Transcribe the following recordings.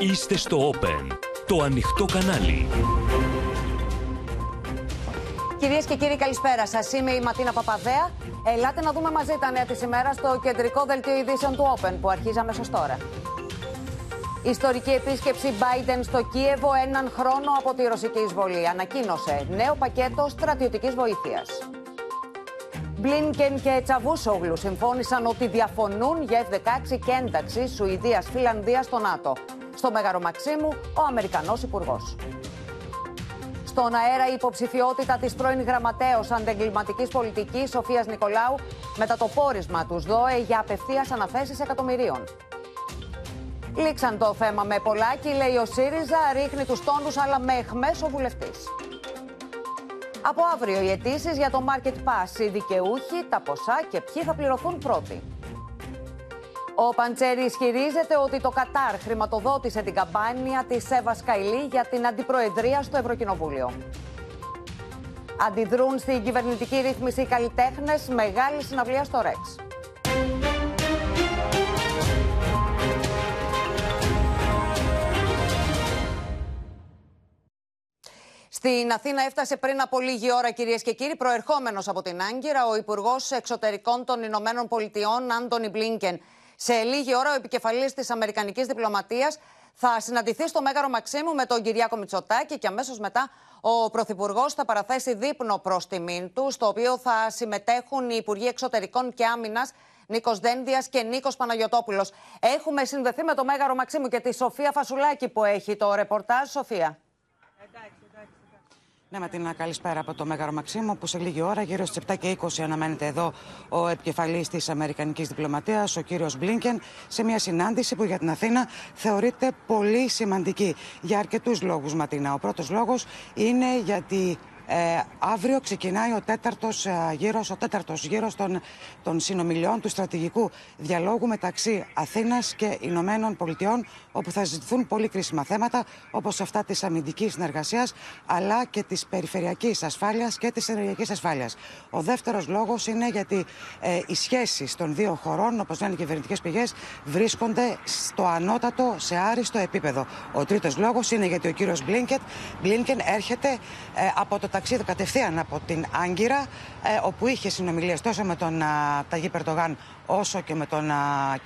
Είστε στο Open, το ανοιχτό κανάλι. Κυρίες και κύριοι, καλησπέρα σας. Είμαι η Ματίνα Παπαδέα. Ελάτε να δούμε μαζί τα νέα της ημέρας στο κεντρικό δελτίο ειδήσεων του Open που αρχίζει αμέσως τώρα. Ιστορική επίσκεψη Biden στο Κίεβο έναν χρόνο από τη ρωσική εισβολή. Ανακοίνωσε νέο πακέτο στρατιωτικής βοήθειας. Μπλίνκεν και Τσαβούσογλου συμφώνησαν ότι διαφωνούν για F-16 και ένταξη Σουηδίας-Φιλανδίας στο ΝΑΤΟ. Στο Μέγαρο Μαξίμου, ο Αμερικανός Υπουργός. Στον αέρα η υποψηφιότητα της πρώην γραμματέως αντεγκληματικής πολιτικής Σοφίας Νικολάου μετά το πόρισμα τους ΔΟΕ για απευθείας αναθέσεις εκατομμυρίων. Λήξαν το θέμα με πολλάκι, λέει ο ΣΥΡΙΖΑ, ρίχνει τους τόνους αλλά με εχμές ο βουλευτής. Από αύριο οι αιτήσεις για το Market Pass, οι δικαιούχοι, τα ποσά και ποιοι θα πληρωθούν πρώτοι. Ο Παντσέρη ισχυρίζεται ότι το Κατάρ χρηματοδότησε την καμπάνια της Εύα Σκαϊλή για την αντιπροεδρία στο Ευρωκοινοβούλιο. Αντιδρούν στην κυβερνητική ρύθμιση οι καλλιτέχνες, μεγάλη συναυλία στο Ρεξ. Στην Αθήνα έφτασε πριν από λίγη ώρα, κυρίες και κύριοι, προερχόμενος από την Άγκυρα, ο Υπουργός Εξωτερικών των Ηνωμένων Πολιτειών, Άντωνι Μπλίνκεν. Σε λίγη ώρα, ο επικεφαλής της Αμερικανικής Διπλωματίας θα συναντηθεί στο Μέγαρο Μαξίμου με τον Κυριάκο Μητσοτάκη και αμέσως μετά ο Πρωθυπουργός θα παραθέσει δείπνο προς τιμήν του, στο οποίο θα συμμετέχουν οι Υπουργοί Εξωτερικών και Άμυνας Νίκος Δένδιας και Νίκος Παναγιοτόπουλος. Έχουμε συνδεθεί με το Μέγαρο Μαξίμου και τη Σοφία Φασουλάκη που έχει το ρεπορτάζ. Σοφία. Ναι, με την καλησπέρα από το Μέγαρο Μαξίμου, που σε λίγη ώρα, γύρω στις 7 και 20, αναμένεται εδώ ο επικεφαλής της Αμερικανικής Διπλωματίας, ο κύριος Μπλίνκεν, σε μια συνάντηση που για την Αθήνα θεωρείται πολύ σημαντική. Για αρκετούς λόγους, Ματίνα. Ο πρώτος λόγος είναι γιατί ε, αύριο ξεκινάει ο τέταρτος ε, γύρος ο τέταρτος γύρος των, των συνομιλιών του στρατηγικού διαλόγου μεταξύ Αθήνας και Ηνωμένων Πολιτειών, όπου θα ζητηθούν πολύ κρίσιμα θέματα, όπως αυτά της αμυντικής συνεργασίας, αλλά και της περιφερειακής ασφάλειας και της ενεργειακής ασφάλειας. Ο δεύτερος λόγος είναι γιατί ε, οι σχέσεις των δύο χωρών, όπως λένε οι κυβερνητικές πηγές, βρίσκονται στο ανώτατο, σε άριστο επίπεδο. Ο τρίτος λόγος είναι γιατί ο κύριος Μπλίνκεν έρχεται ε, από το ταξίδι κατευθείαν από την Άγκυρα, ε, όπου είχε συνομιλίες τόσο με τον Ταγί Περτογάν όσο και με τον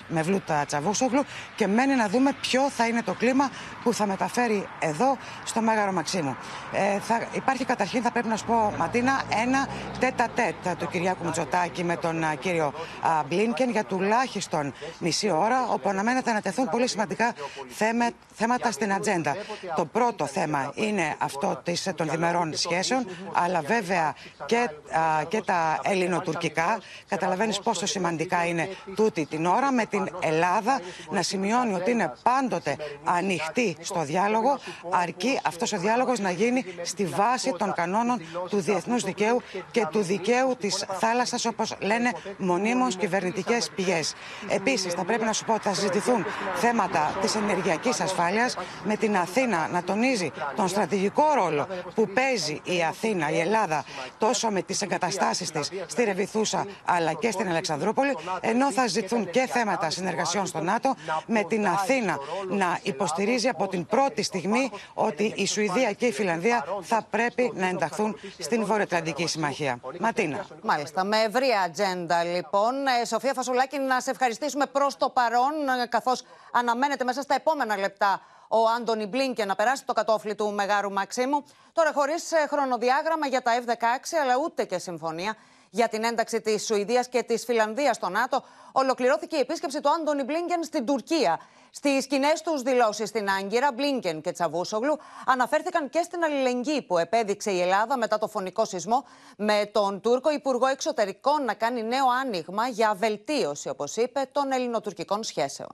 Μευλούτα Τσαβούσογλου και μένει να δούμε ποιο θα είναι το κλίμα που θα μεταφέρει εδώ στο Μέγαρο Μαξίμου. Ε, θα, υπάρχει καταρχήν, θα πρέπει να σου πω, Ματίνα, ένα τέτα τέτ του Κυριάκου Μητσοτάκη με τον α, κύριο α, Μπλίνκεν για τουλάχιστον μισή ώρα, όπου αναμένεται να τεθούν πολύ σημαντικά θέμε, θέματα στην ατζέντα. Το πρώτο θέμα είναι αυτό της, των διμερών σχέσεων, αλλά βέβαια και, α, και τα ελληνοτουρκικά. Καταλαβαίνεις πόσο σημαντικά είναι τούτη την ώρα με την Ελλάδα να σημειώνει ότι είναι πάντοτε ανοιχτή στο διάλογο αρκεί αυτός ο διάλογος να γίνει στη βάση των κανόνων του διεθνούς δικαίου και του δικαίου της θάλασσας όπως λένε μονίμως κυβερνητικές πηγές. Επίσης θα πρέπει να σου πω ότι θα συζητηθούν θέματα της ενεργειακής ασφάλειας με την Αθήνα να τονίζει τον στρατηγικό ρόλο που παίζει η Αθήνα, η Ελλάδα τόσο με τις εγκαταστάσεις της στη Ρεβιθούσα αλλά και στην Αλεξανδρούπολη ενώ θα ζητούν και θέματα συνεργασιών στο ΝΑΤΟ, με την Αθήνα να υποστηρίζει από την πρώτη στιγμή ότι η Σουηδία και η Φιλανδία θα πρέπει να ενταχθούν στην Βορειοατλαντική Συμμαχία. Ματίνα. Μάλιστα. Με ευρία ατζέντα, λοιπόν. Ε, Σοφία Φασουλάκη, να σε ευχαριστήσουμε προς το παρόν, ε, καθώς αναμένεται μέσα στα επόμενα λεπτά ο Άντωνι Μπλίνκε να περάσει το κατόφλι του Μεγάρου Μαξίμου. Τώρα, χωρίς ε, χρονοδιάγραμμα για τα F-16, αλλά ούτε και συμφωνία για την ένταξη της Σουηδίας και της Φιλανδίας στο ΝΑΤΟ, ολοκληρώθηκε η επίσκεψη του Άντωνι Μπλίνκεν στην Τουρκία. Στις κοινέ τους δηλώσεις στην Άγκυρα, Μπλίνκεν και Τσαβούσογλου αναφέρθηκαν και στην αλληλεγγύη που επέδειξε η Ελλάδα μετά το φωνικό σεισμό, με τον Τούρκο Υπουργό Εξωτερικών να κάνει νέο άνοιγμα για βελτίωση, όπως είπε, των ελληνοτουρκικών σχέσεων.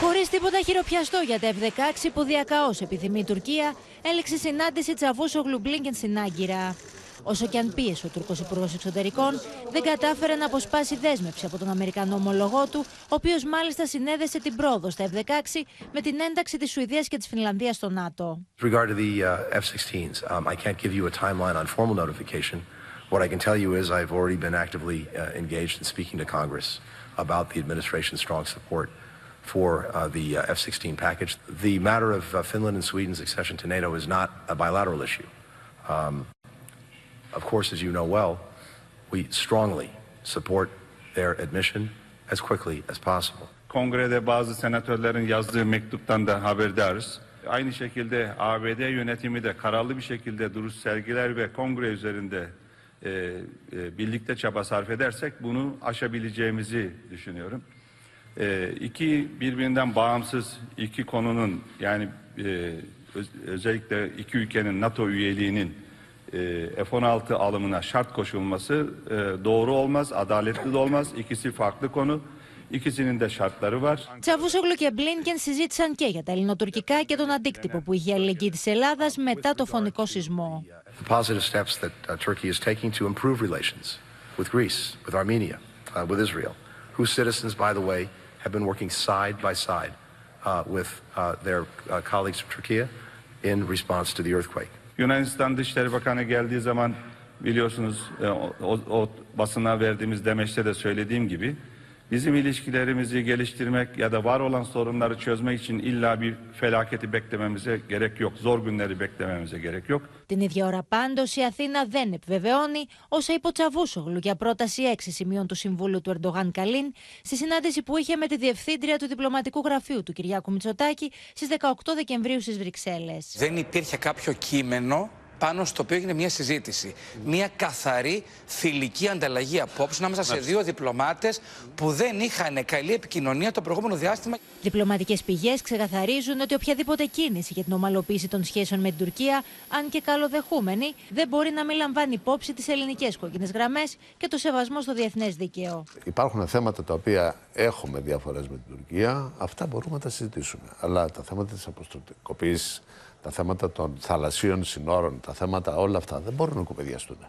Χωρίς τίποτα χειροπιαστό για τα F-16 που διακαώς επιθυμεί η Τουρκία, έληξε συνάντηση Τσαβούσογλου Μπλίνκεν στην Άγκυρα. Όσο και αν πίεσε ο Τούρκο Υπουργό Εξωτερικών, δεν κατάφερε να αποσπάσει δέσμευση από τον Αμερικανό ομολογό του, ο οποίο μάλιστα συνέδεσε την πρόοδο στα F-16 με την ένταξη τη Σουηδία και τη Φινλανδία στο ΝΑΤΟ. Regard to the uh, F-16s, um, I can't give you a timeline on formal notification. What I can tell you is I've already been actively uh, engaged in speaking to Congress about the administration's strong support for uh, the uh, F-16 package. The matter of uh, Finland and Sweden's accession to NATO is not a bilateral issue. Um, of course, as you know well, we strongly support their admission as quickly as possible. Kongrede bazı senatörlerin yazdığı mektuptan da haberdarız. Aynı şekilde ABD yönetimi de kararlı bir şekilde duruş sergiler ve kongre üzerinde e, e, birlikte çaba sarf edersek bunu aşabileceğimizi düşünüyorum. E, iki birbirinden bağımsız iki konunun yani e, öz- özellikle iki ülkenin NATO üyeliğinin F-16 alımına şart koşulması e, doğru olmaz, adaletli de olmaz. İkisi farklı konu. İkisinin de şartları var. Τσαβούσογλου και Μπλίνκεν συζήτησαν και για τα ελληνοτουρκικά και τον αντίκτυπο που είχε η αλληλεγγύη τη Ελλάδα μετά το φωνικό σεισμό. The positive steps that uh, Turkey is taking to improve relations with Greece, with Armenia, uh, with Israel, whose citizens, by the way, have been working side by side uh, with uh, their uh, colleagues from Turkey in response to the earthquake. Yunanistan Dışişleri Bakanı geldiği zaman biliyorsunuz e, o, o- basına verdiğimiz demeçte de söylediğim gibi bizim ilişkilerimizi geliştirmek ya da var olan sorunları çözmek için illa bir felaketi beklememize gerek yok. Zor günleri beklememize gerek yok. Την ίδια ώρα πάντως η Αθήνα δεν επιβεβαιώνει όσα είπε ο Τσαβούσογλου για πρόταση έξι σημείων του Συμβούλου του Ερντογάν Καλίν στη συνάντηση που είχε με τη διευθύντρια του διπλωματικού γραφείου του Κυριάκου Μητσοτάκη στις 18 Δεκεμβρίου στις Βρυξέλλες. δεν υπήρχε κάποιο κείμενο πάνω στο οποίο έγινε μια συζήτηση. Μια καθαρή φιλική ανταλλαγή απόψεων ανάμεσα σε δύο διπλωμάτες που δεν είχαν καλή επικοινωνία το προηγούμενο διάστημα. Διπλωματικές πηγές ξεκαθαρίζουν ότι οποιαδήποτε κίνηση για την ομαλοποίηση των σχέσεων με την Τουρκία, αν και καλοδεχούμενη, δεν μπορεί να μην λαμβάνει υπόψη τις ελληνικές κόκκινες γραμμές και το σεβασμό στο διεθνές δίκαιο. Υπάρχουν θέματα τα οποία έχουμε διαφορές με την Τουρκία, αυτά μπορούμε να τα συζητήσουμε. Αλλά τα θέματα της αποστολικοποίησης, τα θέματα των θαλασσίων συνόρων, τα θέματα όλα αυτά δεν μπορούν να κουβεντιαστούν.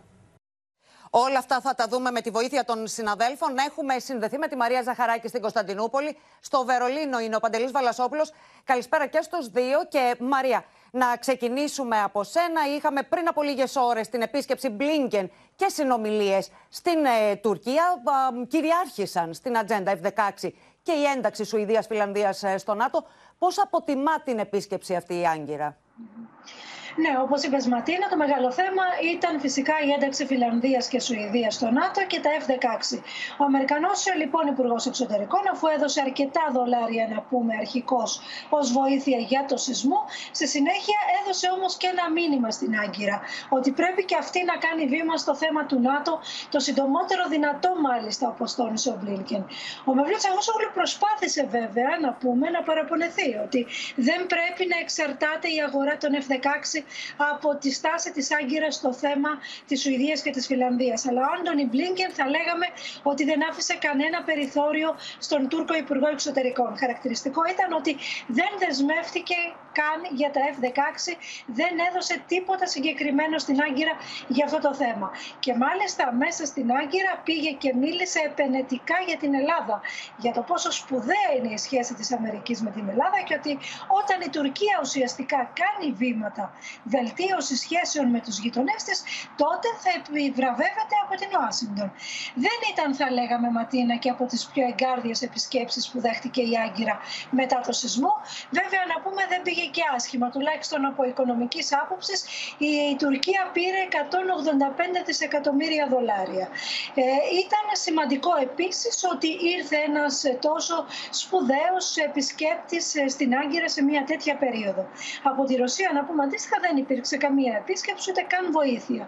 Όλα αυτά θα τα δούμε με τη βοήθεια των συναδέλφων. Έχουμε συνδεθεί με τη Μαρία Ζαχαράκη στην Κωνσταντινούπολη. Στο Βερολίνο είναι ο Παντελής Βαλασόπουλος. Καλησπέρα και στους δύο. Και Μαρία, να ξεκινήσουμε από σένα. Είχαμε πριν από λίγες ώρες την επίσκεψη Μπλίνκεν και συνομιλίες στην ε, Τουρκία. Α, κυριάρχησαν στην ατζέντα F-16 και η ένταξη Σουηδίας-Φιλανδίας ε, στο ΝΑΤΟ. Πώς αποτιμά την επίσκεψη αυτή η Άγκυρα; Ναι, όπως είπες Ματίνα, το μεγάλο θέμα ήταν φυσικά η ένταξη Φιλανδίας και Σουηδίας στο ΝΑΤΟ και τα F-16. Ο Αμερικανός λοιπόν Υπουργός Εξωτερικών, αφού έδωσε αρκετά δολάρια, να πούμε αρχικώς, ως βοήθεια για το σεισμό, στη συνέχεια έδωσε όμως και ένα μήνυμα στην Άγκυρα. Ότι πρέπει και αυτή να κάνει βήμα στο θέμα του ΝΑΤΟ το συντομότερο δυνατό, μάλιστα, όπως τόνισε ο Μπλίνκεν. Ο Μευλή Τσαγούσογλου προσπάθησε βέβαια να πούμε να παραπονεθεί ότι δεν πρέπει να εξαρτάται η αγορά των F-16 από τη στάση της Άγκυρας στο θέμα της Σουηδίας και της Φιλανδίας. Αλλά ο Άντωνι Μπλίνκεν θα λέγαμε ότι δεν άφησε κανένα περιθώριο στον Τούρκο Υπουργό Εξωτερικών. Χαρακτηριστικό ήταν ότι δεν δεσμεύτηκε καν για τα F-16, δεν έδωσε τίποτα συγκεκριμένο στην Άγκυρα για αυτό το θέμα. Και μάλιστα μέσα στην Άγκυρα πήγε και μίλησε επενετικά για την Ελλάδα, για το πόσο σπουδαία είναι η σχέση της Αμερικής με την Ελλάδα και ότι όταν η Τουρκία ουσιαστικά κάνει βήματα βελτίωση σχέσεων με τους γειτονές της, τότε θα επιβραβεύεται από την Ουάσιγκτον. Δεν ήταν, θα λέγαμε, Ματίνα, και από τις πιο εγκάρδιες επισκέψεις που δέχτηκε η Άγκυρα μετά το σεισμό. Βέβαια, να πούμε, δεν πήγε και άσχημα, τουλάχιστον από οικονομικής άποψης. Η, η Τουρκία πήρε 185 δισεκατομμύρια δολάρια. Ε, ήταν σημαντικό επίσης ότι ήρθε ένας ε, τόσο σπουδαίος επισκέπτης ε, στην Άγκυρα σε μια τέτοια περίοδο. Από τη Ρωσία, να πούμε αντίστοιχα, δεν υπήρξε καμία επίσκεψη ούτε καν βοήθεια.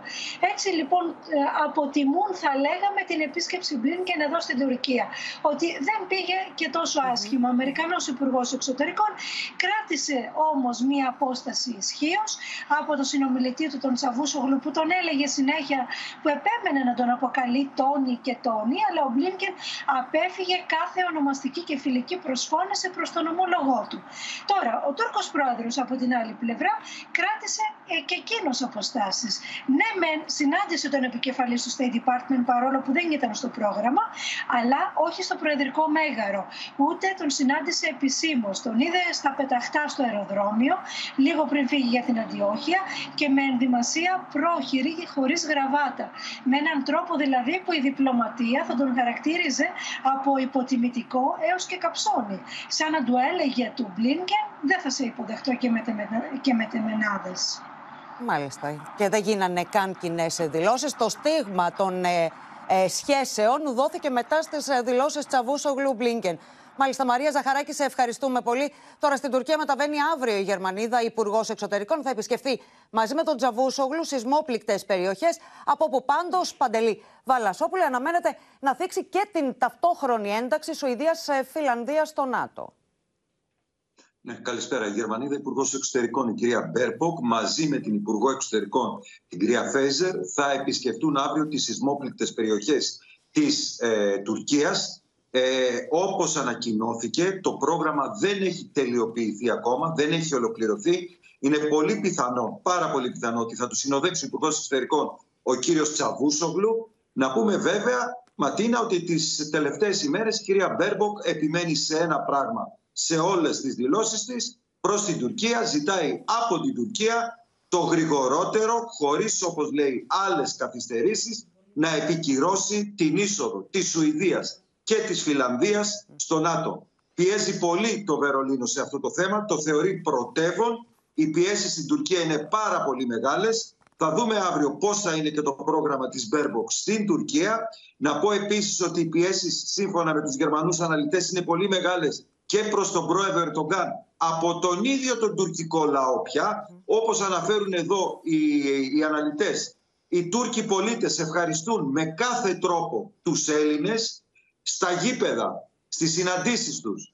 Έτσι λοιπόν ε, αποτιμούν θα λέγαμε την επίσκεψη Μπλίνκεν εδώ στην Τουρκία. Ότι δεν πήγε και τόσο άσχημα. Ο Αμερικανός Υπουργός Εξωτερικών κράτησε όμως μία απόσταση ισχύως από τον συνομιλητή του τον Τσαβούσογλου που τον έλεγε συνέχεια που επέμενε να τον αποκαλεί Τόνι και Τόνι αλλά ο Μπλίνκεν απέφυγε κάθε ονομαστική και φιλική προσφώνηση προς τον ομόλογό του. Τώρα, ο Τούρκος πρόεδρος από την άλλη πλευρά κράτησε ε, και εκείνος αποστάσει. Ναι, μεν συνάντησε τον επικεφαλής του State Department παρόλο που δεν ήταν στο πρόγραμμα, αλλά όχι στο Προεδρικό Μέγαρο. Ούτε τον συνάντησε επισήμως. Τον είδε στα πεταχτά στο αεροδρόμιο, λίγο πριν φύγει για την Αντιόχεια και με ενδυμασία πρόχειρη και χωρίς γραβάτα. Με έναν τρόπο δηλαδή που η διπλωματία θα τον χαρακτήριζε από υποτιμητικό έως και καψόνι. Σαν να του έλεγε του Μπλίνκεν, δεν θα σε υποδεχτώ και με, και με τεμενάδες. Μάλιστα. Και δεν γίνανε καν κοινές δηλώσεις. Το στίγμα των ε, ε, σχέσεων δόθηκε μετά στις ε, δηλώσεις Τσαβούσογλου Μπλίνκεν. Μάλιστα, Μαρία Ζαχαράκη, σε ευχαριστούμε πολύ. Τώρα στην Τουρκία μεταβαίνει αύριο η Γερμανίδα, Υπουργός Εξωτερικών. Θα επισκεφθεί μαζί με τον Τσαβούσογλου σεισμόπληκτες περιοχές, από όπου πάντως Παντελή Βαλασόπουλε αναμένεται να θίξει και την ταυτόχρονη ένταξη Σουηδίας-Φινλανδίας στο ΝΑΤΟ. Ναι, καλησπέρα. Η Γερμανίδα Υπουργός Εξωτερικών, η κυρία Μπέρμποκ, μαζί με την Υπουργό Εξωτερικών, την κυρία Φέιζερ, θα επισκεφτούν αύριο τις σεισμόπληκτες περιοχές της ε, Τουρκίας. Ε, όπως ανακοινώθηκε, το πρόγραμμα δεν έχει τελειοποιηθεί ακόμα, δεν έχει ολοκληρωθεί. Είναι πολύ πιθανό, πάρα πολύ πιθανό, ότι θα τους συνοδεύσει ο Υπουργός Εξωτερικών ο κύριος Τσαβούσογλου. Να πούμε βέβαια, Ματίνα, ότι τις τελευταίες ημέρες η κυρία Μπέρμποκ επιμένει σε ένα πράγμα σε όλες τις δηλώσεις της προς την Τουρκία. Ζητάει από την Τουρκία το γρηγορότερο, χωρίς όπως λέει άλλες καθυστερήσεις, να επικυρώσει την είσοδο της Σουηδίας και της Φινλανδίας στο ΝΑΤΟ. Πιέζει πολύ το Βερολίνο σε αυτό το θέμα, το θεωρεί πρωτεύον. Οι πιέσεις στην Τουρκία είναι πάρα πολύ μεγάλες. Θα δούμε αύριο πώς θα είναι και το πρόγραμμα της Μπέρμποκ στην Τουρκία. Να πω επίσης ότι οι πιέσεις σύμφωνα με τους Γερμανούς αναλυτές είναι πολύ μεγάλες και προς τον πρόεδρο Ερντογάν από τον ίδιο τον τουρκικό λαό πια, όπως αναφέρουν εδώ οι, οι αναλυτές. Οι Τούρκοι πολίτες ευχαριστούν με κάθε τρόπο τους Έλληνες στα γήπεδα, στις συναντήσεις τους,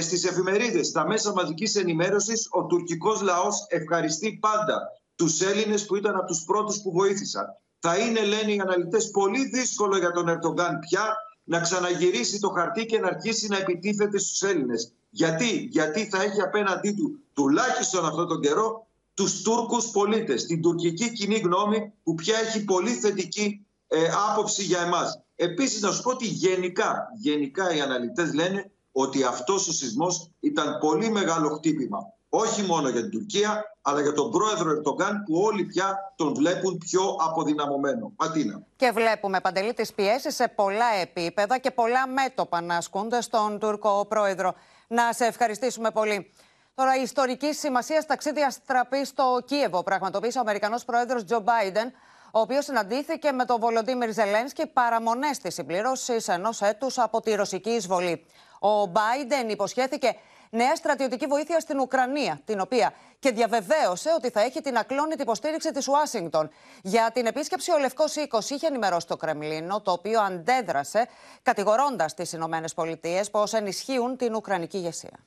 στις εφημερίδες, στα μέσα μαζικής ενημέρωσης. Ο τουρκικός λαός ευχαριστεί πάντα τους Έλληνες που ήταν από τους πρώτους που βοήθησαν. Θα είναι, λένε οι αναλυτές, πολύ δύσκολο για τον Ερτογκάν πια να ξαναγυρίσει το χαρτί και να αρχίσει να επιτίθεται στους Έλληνες. Γιατί, Γιατί θα έχει απέναντί του τουλάχιστον αυτόν τον καιρό τους Τούρκους πολίτες, την τουρκική κοινή γνώμη που πια έχει πολύ θετική ε, άποψη για εμάς. Επίσης να σου πω ότι γενικά, γενικά οι αναλυτές λένε ότι αυτός ο σεισμός ήταν πολύ μεγάλο χτύπημα όχι μόνο για την Τουρκία, αλλά για τον πρόεδρο Ερτογκάν που όλοι πια τον βλέπουν πιο αποδυναμωμένο. Ματίνα. Και βλέπουμε, Παντελή, τις πιέσεις σε πολλά επίπεδα και πολλά μέτωπα να ασκούνται στον Τούρκο πρόεδρο. Να σε ευχαριστήσουμε πολύ. Τώρα, η ιστορική σημασία ταξίδια στραπή στο Κίεβο πραγματοποίησε ο Αμερικανός πρόεδρος Τζο Μπάιντεν, ο οποίος συναντήθηκε με τον Βολοντίμιρ Ζελένσκι παραμονές της συμπλήρωσης ενός έτους από τη ρωσική εισβολή. Ο Μπάιντεν υποσχέθηκε νέα στρατιωτική βοήθεια στην Ουκρανία, την οποία και διαβεβαίωσε ότι θα έχει την ακλόνητη υποστήριξη της Ουάσιγκτον. Για την επίσκεψη, ο Λευκός Οίκος είχε ενημερώσει το Κρεμλίνο, το οποίο αντέδρασε, κατηγορώντας τις Ηνωμένες Πολιτείες πως ενισχύουν την Ουκρανική ηγεσία.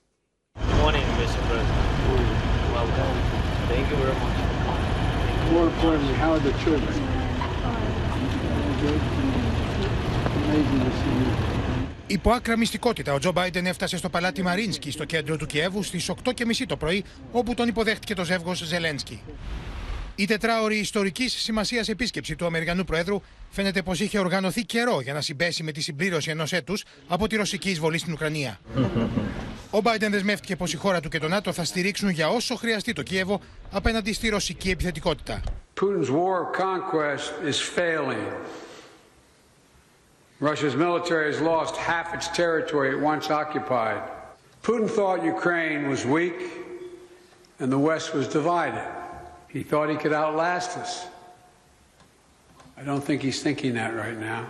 Υπό άκρα μυστικότητα, ο Τζο Μπάιντεν έφτασε στο παλάτι Μαρίνσκι στο κέντρο του Κιέβου στις 8.30 το πρωί, όπου τον υποδέχτηκε το ζεύγος Ζελένσκι. Η τετράωρη ιστορικής σημασίας επίσκεψη του Αμερικανού Προέδρου φαίνεται πως είχε οργανωθεί καιρό για να συμπέσει με τη συμπλήρωση ενός έτους από τη ρωσική εισβολή στην Ουκρανία. Ο Μπάιντεν δεσμεύτηκε πως η χώρα του και το ΝΑΤΟ θα στηρίξουν για όσο χρειαστεί το Κίεβο απέναντι στη ρωσική επιθετικότητα. Putin's war conquest is failing. Russia's military has lost half its territory it once occupied. Putin thought Ukraine was weak and the West was divided. He thought he could outlast us. I don't think he's thinking that right now.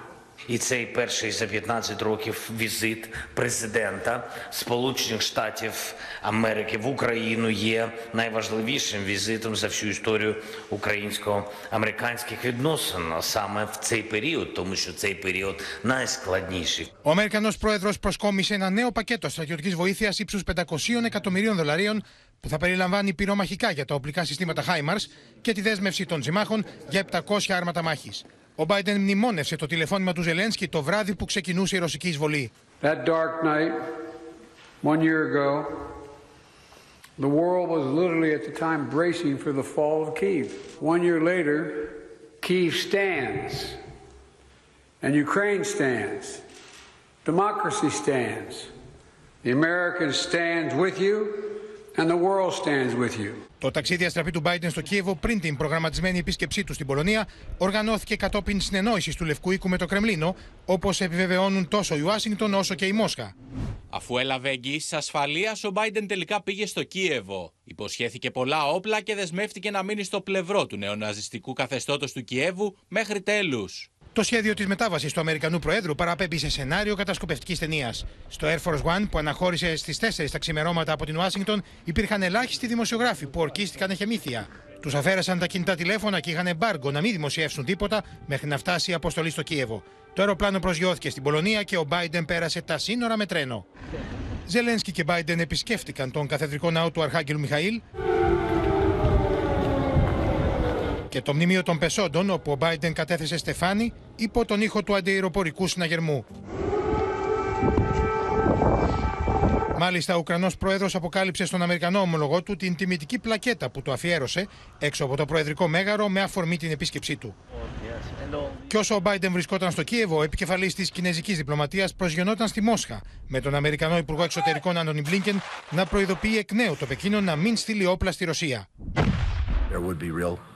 І цей перший за 15 років візит президента Сполучених Штатів Америки в Україну є найважливішим візитом за всю історію українсько-американських відносин саме в цей період, тому що цей період найскладніший. Ο Αμερικανό πρόεδρο προσκόμισε ένα νέο πακέτο στρατιωτική βοήθεια ύψου 500 εκατομμυρίων δολαρίων που θα περιλαμβάνει πυρομαχικά για τα οπλικά συστήματα HIMARS και τη δέσμευση των συμμάχων για 700 άρματα μάχη. Ο Biden μνημόνευσε το τηλεφώνημα του Ζελένσκι το βράδυ που ξεκινούσε η ρωσική εισβολή. That dark night, one year ago, The world was literally at the time bracing for the fall of Kiev. One year later, Kiev stands, and Ukraine stands. Democracy stands. The Americans stand with you, and the world stands with you. Το ταξίδι αστραπή του Biden στο Κίεβο πριν την προγραμματισμένη επίσκεψή του στην Πολωνία οργανώθηκε κατόπιν συνεννόησης του Λευκού Οίκου με το Κρεμλίνο, όπως επιβεβαιώνουν τόσο η Ουάσιγκτον όσο και η Μόσχα. Αφού έλαβε εγγύηση ασφαλείας, ο Biden τελικά πήγε στο Κίεβο. Υποσχέθηκε πολλά όπλα και δεσμεύτηκε να μείνει στο πλευρό του νεοναζιστικού καθεστώτος του Κιέβου μέχρι τέλους. Το σχέδιο της μετάβασης του Αμερικανού Προέδρου παραπέμπει σε σενάριο κατασκοπευτικής ταινίας. Στο Air Force One, που αναχώρησε στις 4 τα ξημερώματα από την Ουάσιγκτον, υπήρχαν ελάχιστοι δημοσιογράφοι που ορκίστηκαν εχεμήθεια. Τους αφαίρεσαν τα κινητά τηλέφωνα και είχαν εμπάργκο να μην δημοσιεύσουν τίποτα μέχρι να φτάσει η αποστολή στο Κίεβο. Το αεροπλάνο προσγειώθηκε στην Πολωνία και ο Biden πέρασε τα σύνορα με τρένο. Ζελένσκι και Biden επισκέφτηκαν τον καθεδρικό ναό του Αρχάγγελου Μιχαήλ και το μνημείο των Πεσόντων, όπου ο Biden κατέθεσε στεφάνι υπό τον ήχο του αντιεροπορικού συναγερμού. Μάλιστα, ο Ουκρανός πρόεδρος αποκάλυψε στον Αμερικανό ομολογό του την τιμητική πλακέτα που το αφιέρωσε έξω από το Προεδρικό Μέγαρο με αφορμή την επίσκεψή του. Και όσο ο Biden βρισκόταν στο Κίεβο, ο επικεφαλής της κινέζικης διπλωματίας προσγειωνόταν στη Μόσχα, με τον Αμερικανό Υπουργό Εξωτερικών Άντωνι Μπλίνκεν να προειδοποιεί εκ νέου το Πεκίνο να μην στείλει όπλα στη Ρωσία. There would be real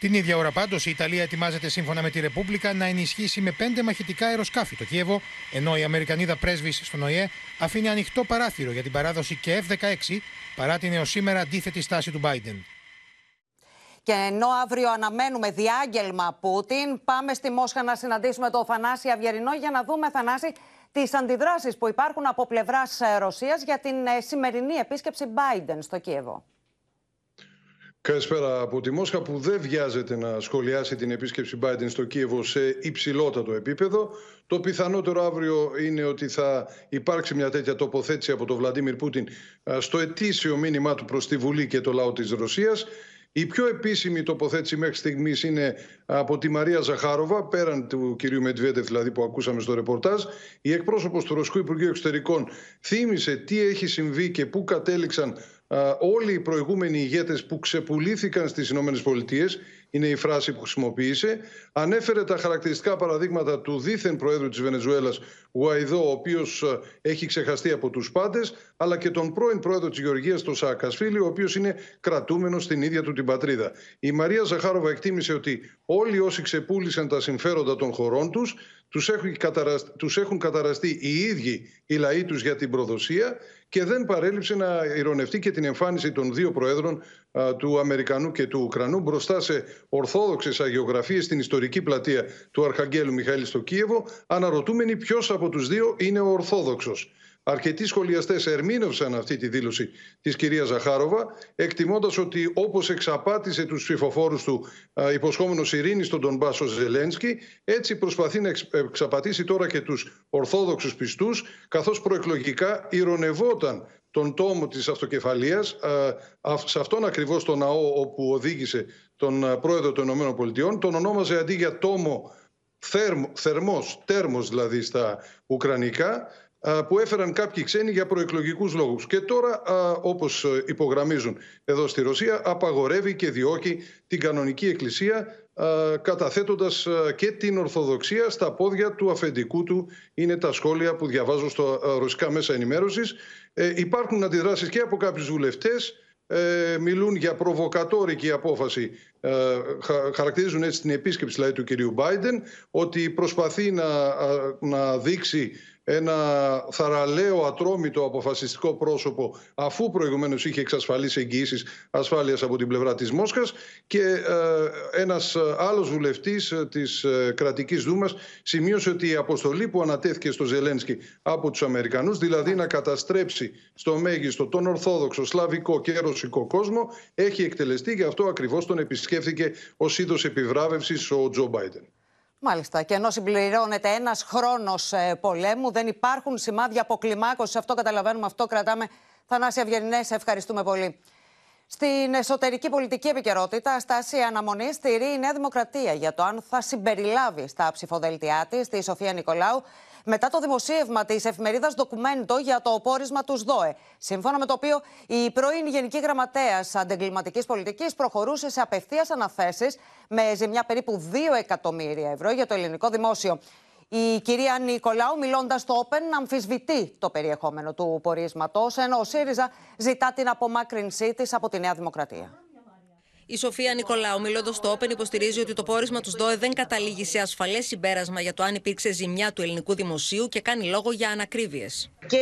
Την ίδια ώρα πάντως η Ιταλία ετοιμάζεται σύμφωνα με τη Ρεπούμπλικα να ενισχύσει με πέντε μαχητικά αεροσκάφη το Κίεβο, ενώ η Αμερικανίδα πρέσβη στον ΟΗΕ αφήνει ανοιχτό παράθυρο για την παράδοση και F-16 παρά την έως σήμερα αντίθετη στάση του Biden. Και ενώ αύριο αναμένουμε διάγγελμα Πούτιν, πάμε στη Μόσχα να συναντήσουμε τον Θανάση Αυγερινό για να δούμε, Θανάση, τις αντιδράσεις που υπάρχουν από πλευράς Ρωσίας για την σημερινή επίσκεψη Biden στο Κίεβο. Καλησπέρα από τη Μόσχα που δεν βιάζεται να σχολιάσει την επίσκεψη Biden στο Κίεβο σε υψηλότατο επίπεδο. Το πιθανότερο αύριο είναι ότι θα υπάρξει μια τέτοια τοποθέτηση από τον Βλαντίμιρ Πούτιν στο ετήσιο μήνυμά του προς τη Βουλή και το λαό της Ρωσίας. Η πιο επίσημη τοποθέτηση μέχρι στιγμής είναι από τη Μαρία Ζαχάροβα, πέραν του κυρίου Μετβέντεφ, δηλαδή που ακούσαμε στο ρεπορτάζ. Η εκπρόσωπος του Ρωσικού Υπουργείου Εξωτερικών θύμισε τι έχει συμβεί και πού κατέληξαν όλοι οι προηγούμενοι ηγέτες που ξεπουλήθηκαν στις Ηνωμένες Πολιτείες είναι η φράση που χρησιμοποίησε. Ανέφερε τα χαρακτηριστικά παραδείγματα του δίθεν Προέδρου της Βενεζουέλας, Γουαϊδό, ο οποίος έχει ξεχαστεί από τους πάντες, αλλά και τον πρώην Πρόεδρο της Γεωργίας, τον Σαακασφίλη, ο οποίος είναι κρατούμενος στην ίδια του την πατρίδα. Η Μαρία Ζαχάροβα εκτίμησε ότι όλοι όσοι ξεπούλησαν τα συμφέροντα των χωρών τους, τους έχουν, καταραστεί, τους έχουν καταραστεί οι ίδιοι οι λαοί τους για την προδοσία και δεν παρέλειψε να ηρωνευτεί και την εμφάνιση των δύο προέδρων α, του Αμερικανού και του Ουκρανού μπροστά σε ορθόδοξες αγιογραφίες στην ιστορική πλατεία του Αρχαγγέλου Μιχαήλ στο Κίεβο, αναρωτούμενοι ποιος από τους δύο είναι ο Ορθόδοξος. Αρκετοί σχολιαστές ερμήνευσαν αυτή τη δήλωση της κυρίας Ζαχάροβα, εκτιμώντας ότι όπως εξαπάτησε τους ψηφοφόρους του υποσχόμενος ειρήνης στον τον Μπάσο Ζελένσκι, έτσι προσπαθεί να εξαπατήσει τώρα και τους Ορθόδοξους πιστούς, καθώς προεκλογικά ηρωνευόταν τον τόμο της αυτοκεφαλίας, σε αυτόν ακριβώς τον ναό όπου οδήγησε τον πρόεδρο των ΗΠΑ, τον ονόμαζε αντί για τόμο θερμός, τέρμος δηλαδή στα ουκρανικά, που έφεραν κάποιοι ξένοι για προεκλογικούς λόγους. Και τώρα, όπως υπογραμμίζουν εδώ στη Ρωσία, απαγορεύει και διώκει την κανονική εκκλησία καταθέτοντας και την Ορθοδοξία στα πόδια του αφεντικού του. Είναι τα σχόλια που διαβάζω στο ρωσικά μέσα ενημέρωσης. Ε, υπάρχουν αντιδράσεις και από κάποιους βουλευτές ε, μιλούν για προβοκατόρικη απόφαση, ε, χαρακτηρίζουν έτσι την επίσκεψη δηλαδή, του κυρίου Μπάιντεν, ότι προσπαθεί να, να δείξει ένα θαραλέο ατρόμητο αποφασιστικό πρόσωπο αφού προηγουμένως είχε εξασφαλίσει εγγυήσεις ασφάλειας από την πλευρά της Μόσχας και ε, ένας άλλος βουλευτής της ε, κρατικής δούμας σημείωσε ότι η αποστολή που ανατέθηκε στο Ζελένσκι από τους Αμερικανούς δηλαδή να καταστρέψει στο μέγιστο τον Ορθόδοξο, Σλαβικό και Ρωσικό κόσμο έχει εκτελεστεί γι' αυτό ακριβώς τον επισκέφθηκε ως είδος επιβράβευσης ο Τζο Μπάιντεν. Μάλιστα. Και ενώ συμπληρώνεται ένας χρόνος ε, πολέμου, δεν υπάρχουν σημάδια αποκλιμάκωσης. Αυτό καταλαβαίνουμε, αυτό κρατάμε. Θανάση Αυγερινέ, ευχαριστούμε πολύ. Στην εσωτερική πολιτική επικαιρότητα, στάση αναμονή στηρεί η Νέα Δημοκρατία για το αν θα συμπεριλάβει στα ψηφοδέλτιά της τη Σοφία Νικολάου μετά το δημοσίευμα της εφημερίδας Ντοκουμέντο για το πόρισμα του ΣΔΟΕ. Σύμφωνα με το οποίο η πρώην Γενική Γραμματέας Αντεγκληματικής Πολιτικής προχωρούσε σε απευθείας αναθέσεις με ζημιά περίπου 2 εκατομμύρια ευρώ για το ελληνικό δημόσιο. Η κυρία Νικολάου, μιλώντας στο Open, αμφισβητεί το περιεχόμενο του πορίσματος, ενώ ο ΣΥΡΙΖΑ ζητά την απομάκρυνσή της από τη Νέα Δημοκρατία. Η Σοφία Νικολάου, μιλώντας στο Open, υποστηρίζει ότι το πόρισμα του ΣΔΟΕ δεν καταλήγει σε ασφαλές συμπέρασμα για το αν υπήρξε ζημιά του ελληνικού δημοσίου και κάνει λόγο για ανακρίβειες. Και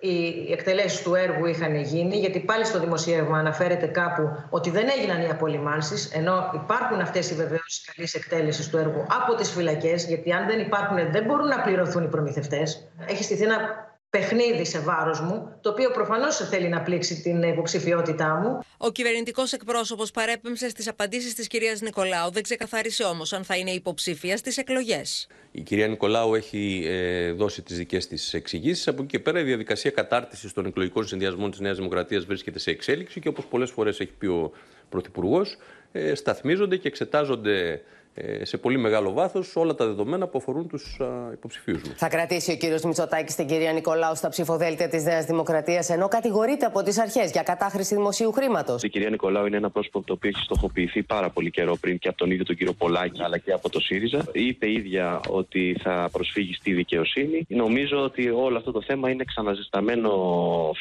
οι εκτελέσεις του έργου είχαν γίνει, γιατί πάλι στο δημοσίευμα αναφέρεται κάπου ότι δεν έγιναν οι απολυμάνσεις, ενώ υπάρχουν αυτές οι βεβαιώσεις καλής εκτέλεσης του έργου από τις φυλακές, γιατί αν δεν υπάρχουν, δεν μπορούν να πληρωθούν οι προμηθευτές. Έχει στηθεί ένα παιχνίδι σε βάρος μου, το οποίο προφανώς θέλει να πλήξει την υποψηφιότητά μου. Ο κυβερνητικός εκπρόσωπος παρέπεμψε στις απαντήσεις της κυρίας Νικολάου, δεν ξεκαθάρισε όμως αν θα είναι υποψήφια στις εκλογές. Η κυρία Νικολάου έχει ε, δώσει τις δικές της εξηγήσεις. Από εκεί και πέρα η διαδικασία κατάρτισης των εκλογικών συνδυασμών της Νέας Δημοκρατίας βρίσκεται σε εξέλιξη και όπως πολλές φορές έχει πει ο Πρωθυπουργός, ε, σταθμίζονται και εξετάζονται ε, σε πολύ μεγάλο βάθος όλα τα δεδομένα που αφορούν τους υποψηφίους μου. Θα κρατήσει ο κύριος Μητσοτάκης την κυρία Νικολάου στα ψηφοδέλτια της Νέας Δημοκρατίας, ενώ κατηγορείται από τις αρχές για κατάχρηση δημοσίου χρήματος. Η κυρία Νικολάου είναι ένα πρόσωπο το οποίο έχει στοχοποιηθεί πάρα πολύ καιρό πριν και από τον ίδιο τον κύριο Πολάκη, αλλά και από το ΣΥΡΙΖΑ. Είπε ίδια ότι θα προσφύγει στη δικαιοσύνη. Νομίζω ότι όλο αυτό το θέμα είναι ξαναζεσταμένο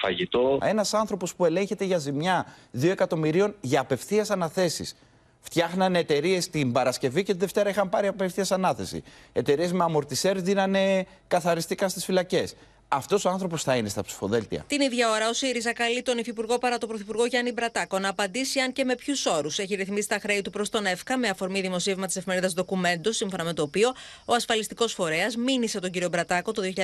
φαγητό. Ένας άνθρωπος που ελέγχεται για ζημιά 2 εκατομμυρίων για απευθείας αναθέσεις. Φτιάχνανε εταιρείες την Παρασκευή και τη Δευτέρα είχαν πάρει απευθείας ανάθεση. Εταιρείες με αμορτισέρ δίνανε καθαριστικά στις φυλακές. Αυτός ο άνθρωπος θα είναι στα ψηφοδέλτια. Την ίδια ώρα, ο ΣΥΡΙΖΑ καλεί τον Υφυπουργό παρά τον Πρωθυπουργό Γιάννη Μπρατάκο να απαντήσει αν και με ποιους όρους έχει ρυθμίσει τα χρέη του προς τον ΕΦΚΑ με αφορμή δημοσίευμα της εφημερίδας Δοκουμέντο, σύμφωνα με το οποίο ο ασφαλιστικός φορέας μήνυσε τον κύριο Μπρατάκο το 2019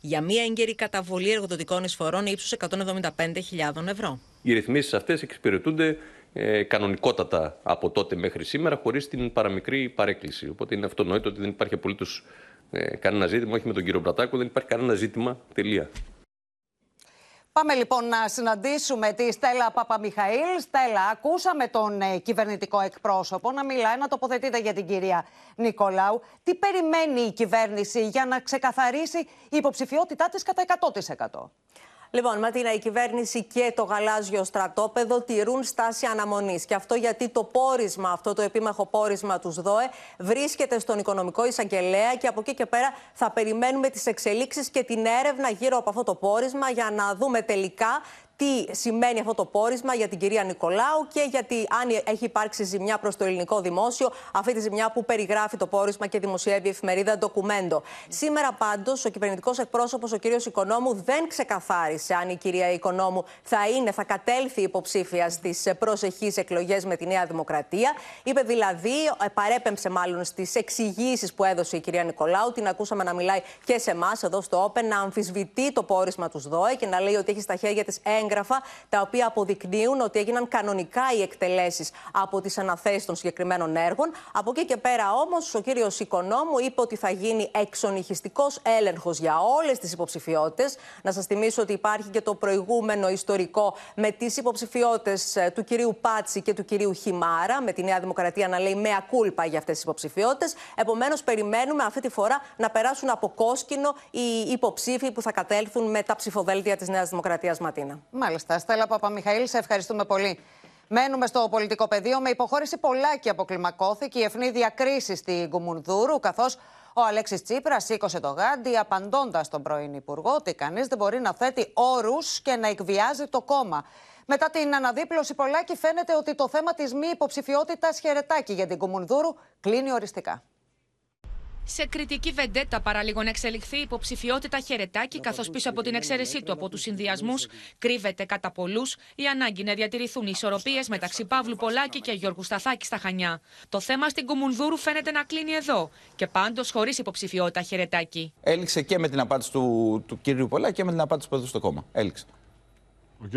για μία έγκαιρη καταβολή εργοδοτικών εισφορών ύψους 175.000 ευρώ. Οι ρυθμίσεις αυτές εξυπηρετούνται ε, κανονικότατα από τότε μέχρι σήμερα, χωρίς την παραμικρή παρέκκληση. Οπότε είναι αυτονόητο ότι δεν υπάρχει απολύτως ε, κανένα ζήτημα, όχι με τον κύριο Μπρατάκο, δεν υπάρχει κανένα ζήτημα. Τελεία. Πάμε λοιπόν να συναντήσουμε τη Στέλλα Παπαμιχαήλ. Στέλλα, ακούσαμε τον ε, κυβερνητικό εκπρόσωπο να μιλάει, να τοποθετείται για την κυρία Νικολάου. Τι περιμένει η κυβέρνηση για να ξεκαθαρίσει η υποψηφιότητά της κατά 100%. Λοιπόν, Ματίνα, η κυβέρνηση και το γαλάζιο στρατόπεδο τηρούν στάση αναμονής. Και αυτό γιατί το πόρισμα, αυτό το επίμαχο πόρισμα τους ΣΔΟΕ, βρίσκεται στον οικονομικό εισαγγελέα και από εκεί και πέρα θα περιμένουμε τις εξελίξεις και την έρευνα γύρω από αυτό το πόρισμα για να δούμε τελικά τι σημαίνει αυτό το πόρισμα για την κυρία Νικολάου και γιατί αν έχει υπάρξει ζημιά προς το ελληνικό δημόσιο, αυτή τη ζημιά που περιγράφει το πόρισμα και δημοσιεύει η εφημερίδα Ντοκουμέντο. Σήμερα πάντως ο κυβερνητικός εκπρόσωπος, ο κύριος Οικονόμου, δεν ξεκαθάρισε αν η κυρία Οικονόμου θα είναι, θα κατέλθει υποψήφια στις προσεχείς εκλογές με τη Νέα Δημοκρατία. Είπε δηλαδή, ε, παρέπεμψε μάλλον στις εξηγήσεις που έδωσε η κυρία Νικολάου, την ακούσαμε να μιλάει και σε εμάς εδώ στο Open, να αμφισβητεί το πόρισμα τους ΣΔΟΕ και να λέει ότι έχει στα χέρια της έγγραφα τα οποία αποδεικνύουν ότι έγιναν κανονικά οι εκτελέσεις από τις αναθέσεις των συγκεκριμένων έργων. Από εκεί και πέρα όμως, ο κύριος Οικονόμου είπε ότι θα γίνει εξονυχιστικός έλεγχος για όλες τις υποψηφιότητες. Να σας θυμίσω ότι υπάρχει και το προηγούμενο ιστορικό με τις υποψηφιότητες ε, του κυρίου Πάτσι και του κυρίου Χιμάρα, με τη Νέα Δημοκρατία να λέει με ακούλπα για αυτές τις υποψηφιότητες. Επομένως, περιμένουμε αυτή τη φορά να περάσουν από κόσκινο οι υποψήφοι που θα κατέλθουν με τα ψηφοδέλτια της Νέας Δημοκρατίας Ματίνα. Μάλιστα. Στέλλα Παπαμιχαήλ, σε ευχαριστούμε πολύ. Μένουμε στο πολιτικό πεδίο. Με υποχώρηση πολλάκι αποκλιμακώθηκε η ευνίδια κρίση στην Κουμουνδούρου, καθώς ο Αλέξης Τσίπρας σήκωσε το γάντι, απαντώντας τον πρώην Υπουργό ότι κανείς δεν μπορεί να θέτει όρους και να εκβιάζει το κόμμα. Μετά την αναδίπλωση Πολάκη, φαίνεται ότι το θέμα της μη υποψηφιότητας χαιρετάκι για την Κουμουνδούρου κλείνει οριστικά. Σε κριτική βεντέτα παραλίγο να εξελιχθεί η υποψηφιότητα χαιρετάκι, καθώς πίσω από την εξαίρεσή του από τους συνδυασμούς κρύβεται κατά πολλούς η ανάγκη να διατηρηθούν οι ισορροπίες μεταξύ Παύλου Πολάκη και Γιώργου Σταθάκη στα Χανιά. Το θέμα στην Κουμουνδούρου φαίνεται να κλείνει εδώ και πάντως χωρίς υποψηφιότητα χαιρετάκι. Έληξε και με την απάντηση του, του κ. Πολάκη και με την απάντηση που έδωσε στο κόμμα. Έληξε.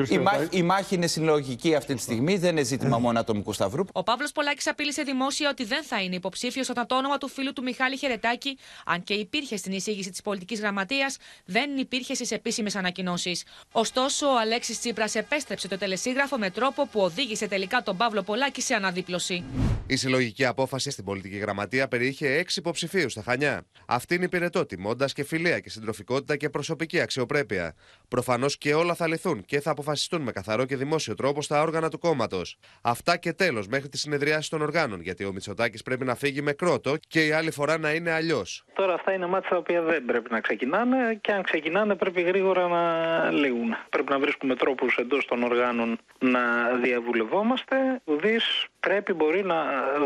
Η μάχη, η μάχη είναι συλλογική αυτή τη στιγμή, δεν είναι ζήτημα μόνο ατομικού σταυρού. Ο Παύλος Πολάκης απείλησε δημόσια ότι δεν θα είναι υποψήφιος όταν το όνομα του φίλου του Μιχάλη Χερετάκη, αν και υπήρχε στην εισήγηση της πολιτικής γραμματείας, δεν υπήρχε στις επίσημες ανακοινώσεις. Ωστόσο, ο Αλέξης Τσίπρας επέστρεψε το τελεσίγραφο με τρόπο που οδήγησε τελικά τον Παύλο Πολάκη σε αναδίπλωση. Η συλλογική απόφαση στην πολιτική γραμματεία περιείχε έξι υποψηφίους στα Χανιά. Αυτήν υπηρετώ τιμώντας και φιλία και συντροφικότητα και προσωπική αξιοπρέπεια. Προφανώς και όλα θα λυθούν και θα αποφασιστούν με καθαρό και δημόσιο τρόπο στα όργανα του κόμματος. Αυτά και τέλος μέχρι τη συνεδριάση των οργάνων, γιατί ο Μητσοτάκης πρέπει να φύγει με κρότο και η άλλη φορά να είναι αλλιώς. Τώρα αυτά είναι μάτια τα οποία δεν πρέπει να ξεκινάνε και αν ξεκινάνε πρέπει γρήγορα να λύγουν. Πρέπει να βρίσκουμε τρόπους εντός των οργάνων να διαβουλευόμαστε. Ουδής πρέπει μπορεί να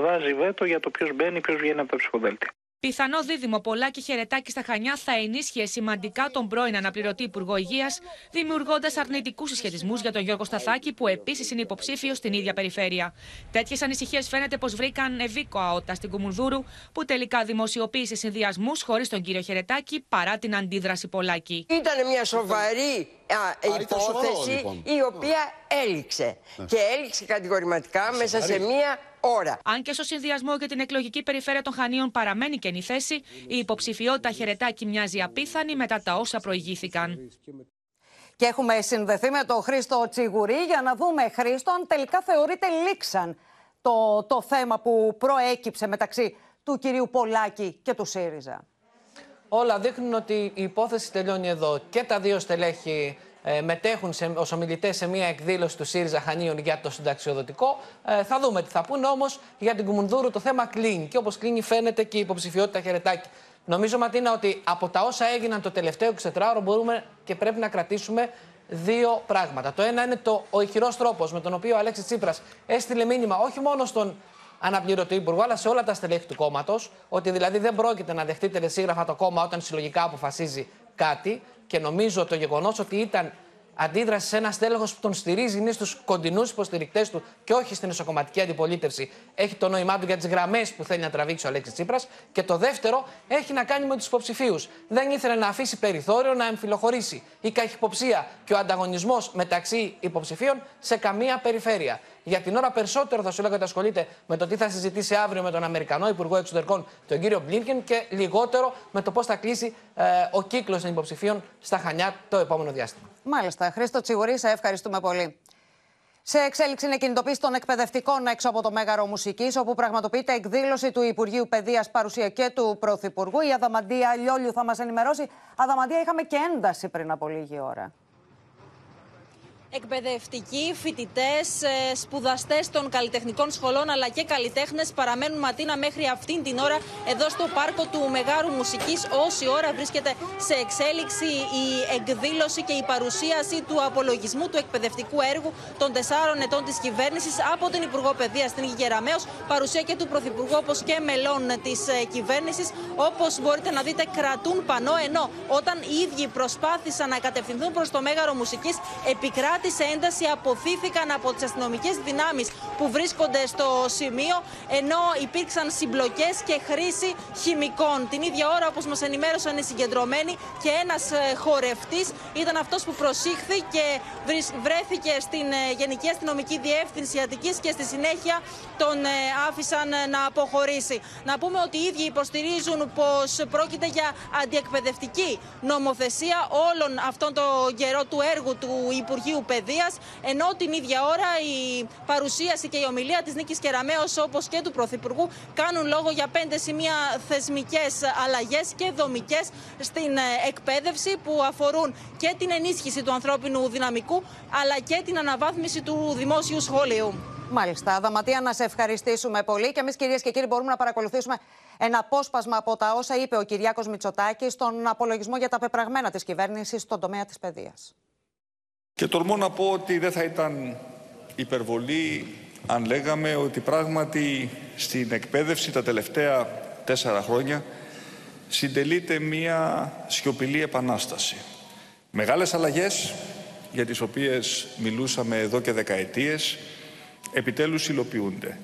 βάζει βέτο για το ποιος μπαίνει, ποιος βγαίνει από τα ψηφοδέλτια. Πιθανό δίδυμο πολλά και χαιρετάκι στα Χανιά θα ενίσχυε σημαντικά τον πρώην αναπληρωτή Υπουργό Υγείας, δημιουργώντας αρνητικούς συσχετισμούς για τον Γιώργο Σταθάκη, που επίσης είναι υποψήφιος στην ίδια περιφέρεια. Τέτοιες ανησυχίες φαίνεται πως βρήκαν Ευήκο Αότα στην Κουμουνδούρου, που τελικά δημοσιοποίησε συνδυασμούς χωρίς τον κύριο Χαιρετάκη παρά την αντίδραση Πολάκη. Ήταν μια σοβαρή α, υπόθεση λοιπόν. η οποία έληξε. Και έληξε κατηγορηματικά μέσα σε μία ώρα. Αν και στο συνδυασμό για την εκλογική περιφέρεια των Χανίων παραμένει καινή θέση, η υποψηφιότητα Χαιρετάκη μοιάζει απίθανη μετά τα όσα προηγήθηκαν. Και έχουμε συνδεθεί με τον Χρήστο Τσιγουρή για να δούμε, Χρήστο, αν τελικά θεωρείται λήξαν το, το θέμα που προέκυψε μεταξύ του κυρίου Πολάκη και του ΣΥΡΙΖΑ. Όλα δείχνουν ότι η υπόθεση τελειώνει εδώ. Και τα δύο στελέχη ε, μετέχουν σε, ως ομιλητές σε μια εκδήλωση του ΣΥΡΙΖΑ Χανίων για το συνταξιοδοτικό. Ε, θα δούμε τι θα πούνε όμως για την Κουμουνδούρου το θέμα κλείνει και όπως κλείνει φαίνεται και η υποψηφιότητα Χερετάκη. Νομίζω Ματίνα ότι από τα όσα έγιναν το τελευταίο 24ωρο μπορούμε και πρέπει να κρατήσουμε δύο πράγματα. Το ένα είναι το, ο ηχηρός τρόπος με τον οποίο ο Αλέξης Τσίπρας έστειλε μήνυμα όχι μόνο στον αναπληρωτή υπουργό, αλλά σε όλα τα στελέχη του κόμματος, ότι δηλαδή δεν πρόκειται να δεχτεί τελεσίγραφα το κόμμα όταν συλλογικά αποφασίζει κάτι. Και νομίζω το γεγονός ότι ήταν αντίδραση σε ένα στέλεχος που τον στηρίζει, είναι στους κοντινούς υποστηρικτές του και όχι στην εσωκομματική αντιπολίτευση, έχει το νόημά του για τις γραμμές που θέλει να τραβήξει ο Αλέξης Τσίπρας. Και το δεύτερο έχει να κάνει με τους υποψηφίους. Δεν ήθελε να αφήσει περιθώριο να εμφυλοχωρήσει η καχυποψία και ο ανταγωνισμός μεταξύ υποψηφίων σε καμία περιφέρεια. Για την ώρα περισσότερο θα σου λέγω ότι ασχολείται με το τι θα συζητήσει αύριο με τον Αμερικανό Υπουργό Εξωτερικών, τον κύριο Μπλίνκεν, και λιγότερο με το πώς θα κλείσει ε, ο κύκλος των υποψηφίων στα Χανιά το επόμενο διάστημα. Μάλιστα. Χρήστο Τσιγουρή, σε ευχαριστούμε πολύ. Σε εξέλιξη είναι κινητοποίηση των εκπαιδευτικών έξω από το Μέγαρο Μουσικής, όπου πραγματοποιείται εκδήλωση του Υπουργείου Παιδείας παρουσία και του Πρωθυπουργού. Η Αδαμαντία Λιόλιου θα μας ενημερώσει. Αδαμαντία, είχαμε και ένταση πριν από λίγη ώρα εκπαιδευτικοί, φοιτητές, ε, σπουδαστές των καλλιτεχνικών σχολών αλλά και καλλιτέχνες παραμένουν ματίνα μέχρι αυτήν την ώρα εδώ στο πάρκο του Μεγάρου Μουσικής. Όση ώρα βρίσκεται σε εξέλιξη η εκδήλωση και η παρουσίαση του απολογισμού του εκπαιδευτικού έργου των τεσσάρων ετών της κυβέρνησης από την Υπουργό Παιδείας στην Γεραμαίο, παρουσία και του Πρωθυπουργού όπως και μελών της ε, κυβέρνησης. Όπως μπορείτε να δείτε, κρατούν πανό ενώ όταν οι ίδιοι προσπάθησαν να κατευθυνθούν προς το Μέγαρο Μουσικής, επικράτησε σε ένταση αποθήθηκαν από τις αστυνομικές δυνάμεις που βρίσκονται στο σημείο, ενώ υπήρξαν συμπλοκές και χρήση χημικών. Την ίδια ώρα, όπως μας ενημέρωσαν οι συγκεντρωμένοι, και ένας ε, χορευτής ήταν αυτός που προσήχθη και βρέθηκε στην ε, Γενική Αστυνομική Διεύθυνση Αττικής και στη συνέχεια τον ε, άφησαν να αποχωρήσει. Να πούμε ότι οι ίδιοι υποστηρίζουν πως πρόκειται για αντιεκπαιδευτική νομοθεσία όλων αυτών το καιρό του έργου του Υπουργείου ενώ την ίδια ώρα η παρουσίαση και η ομιλία της Νίκης Κεραμέως, όπως και του Πρωθυπουργού, κάνουν λόγο για πέντε σημεία θεσμικές αλλαγές και δομικές στην ε, εκπαίδευση που αφορούν και την ενίσχυση του ανθρώπινου δυναμικού, αλλά και την αναβάθμιση του δημόσιου σχολείου. Μάλιστα. Δαματία, να σε ευχαριστήσουμε πολύ. Και εμείς, κυρίες και κύριοι, μπορούμε να παρακολουθήσουμε ένα απόσπασμα από τα όσα είπε ο Κυριάκος Μητσοτάκης στον απολογισμό για τα πεπραγμένα της κυβέρνησης στον τομέα της παιδείας. Και τολμώ να πω ότι δεν θα ήταν υπερβολή αν λέγαμε ότι πράγματι στην εκπαίδευση τα τελευταία τέσσερα χρόνια συντελείται μία σιωπηλή επανάσταση. Μεγάλες αλλαγές για τις οποίες μιλούσαμε εδώ και δεκαετίες επιτέλους υλοποιούνται.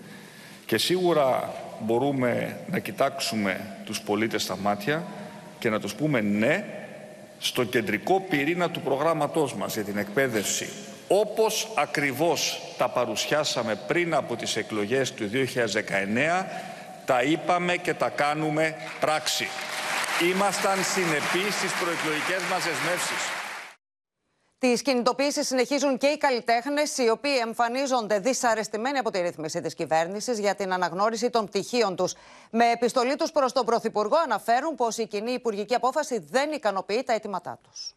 Και σίγουρα μπορούμε να κοιτάξουμε τους πολίτες στα μάτια και να τους πούμε ναι στο κεντρικό πυρήνα του προγράμματός μας για την εκπαίδευση όπως ακριβώς τα παρουσιάσαμε πριν από τις εκλογές του 2019, τα είπαμε και τα κάνουμε πράξη. Ήμασταν συνεπείς στις προεκλογικές μας δεσμεύσεις. Τις κινητοποίησει συνεχίζουν και οι καλλιτέχνες, οι οποίοι εμφανίζονται δυσαρεστημένοι από τη ρύθμιση της κυβέρνησης για την αναγνώριση των πτυχίων τους. Με επιστολή τους προς τον Πρωθυπουργό, αναφέρουν πως η κοινή υπουργική απόφαση δεν ικανοποιεί τα αιτήματά τους.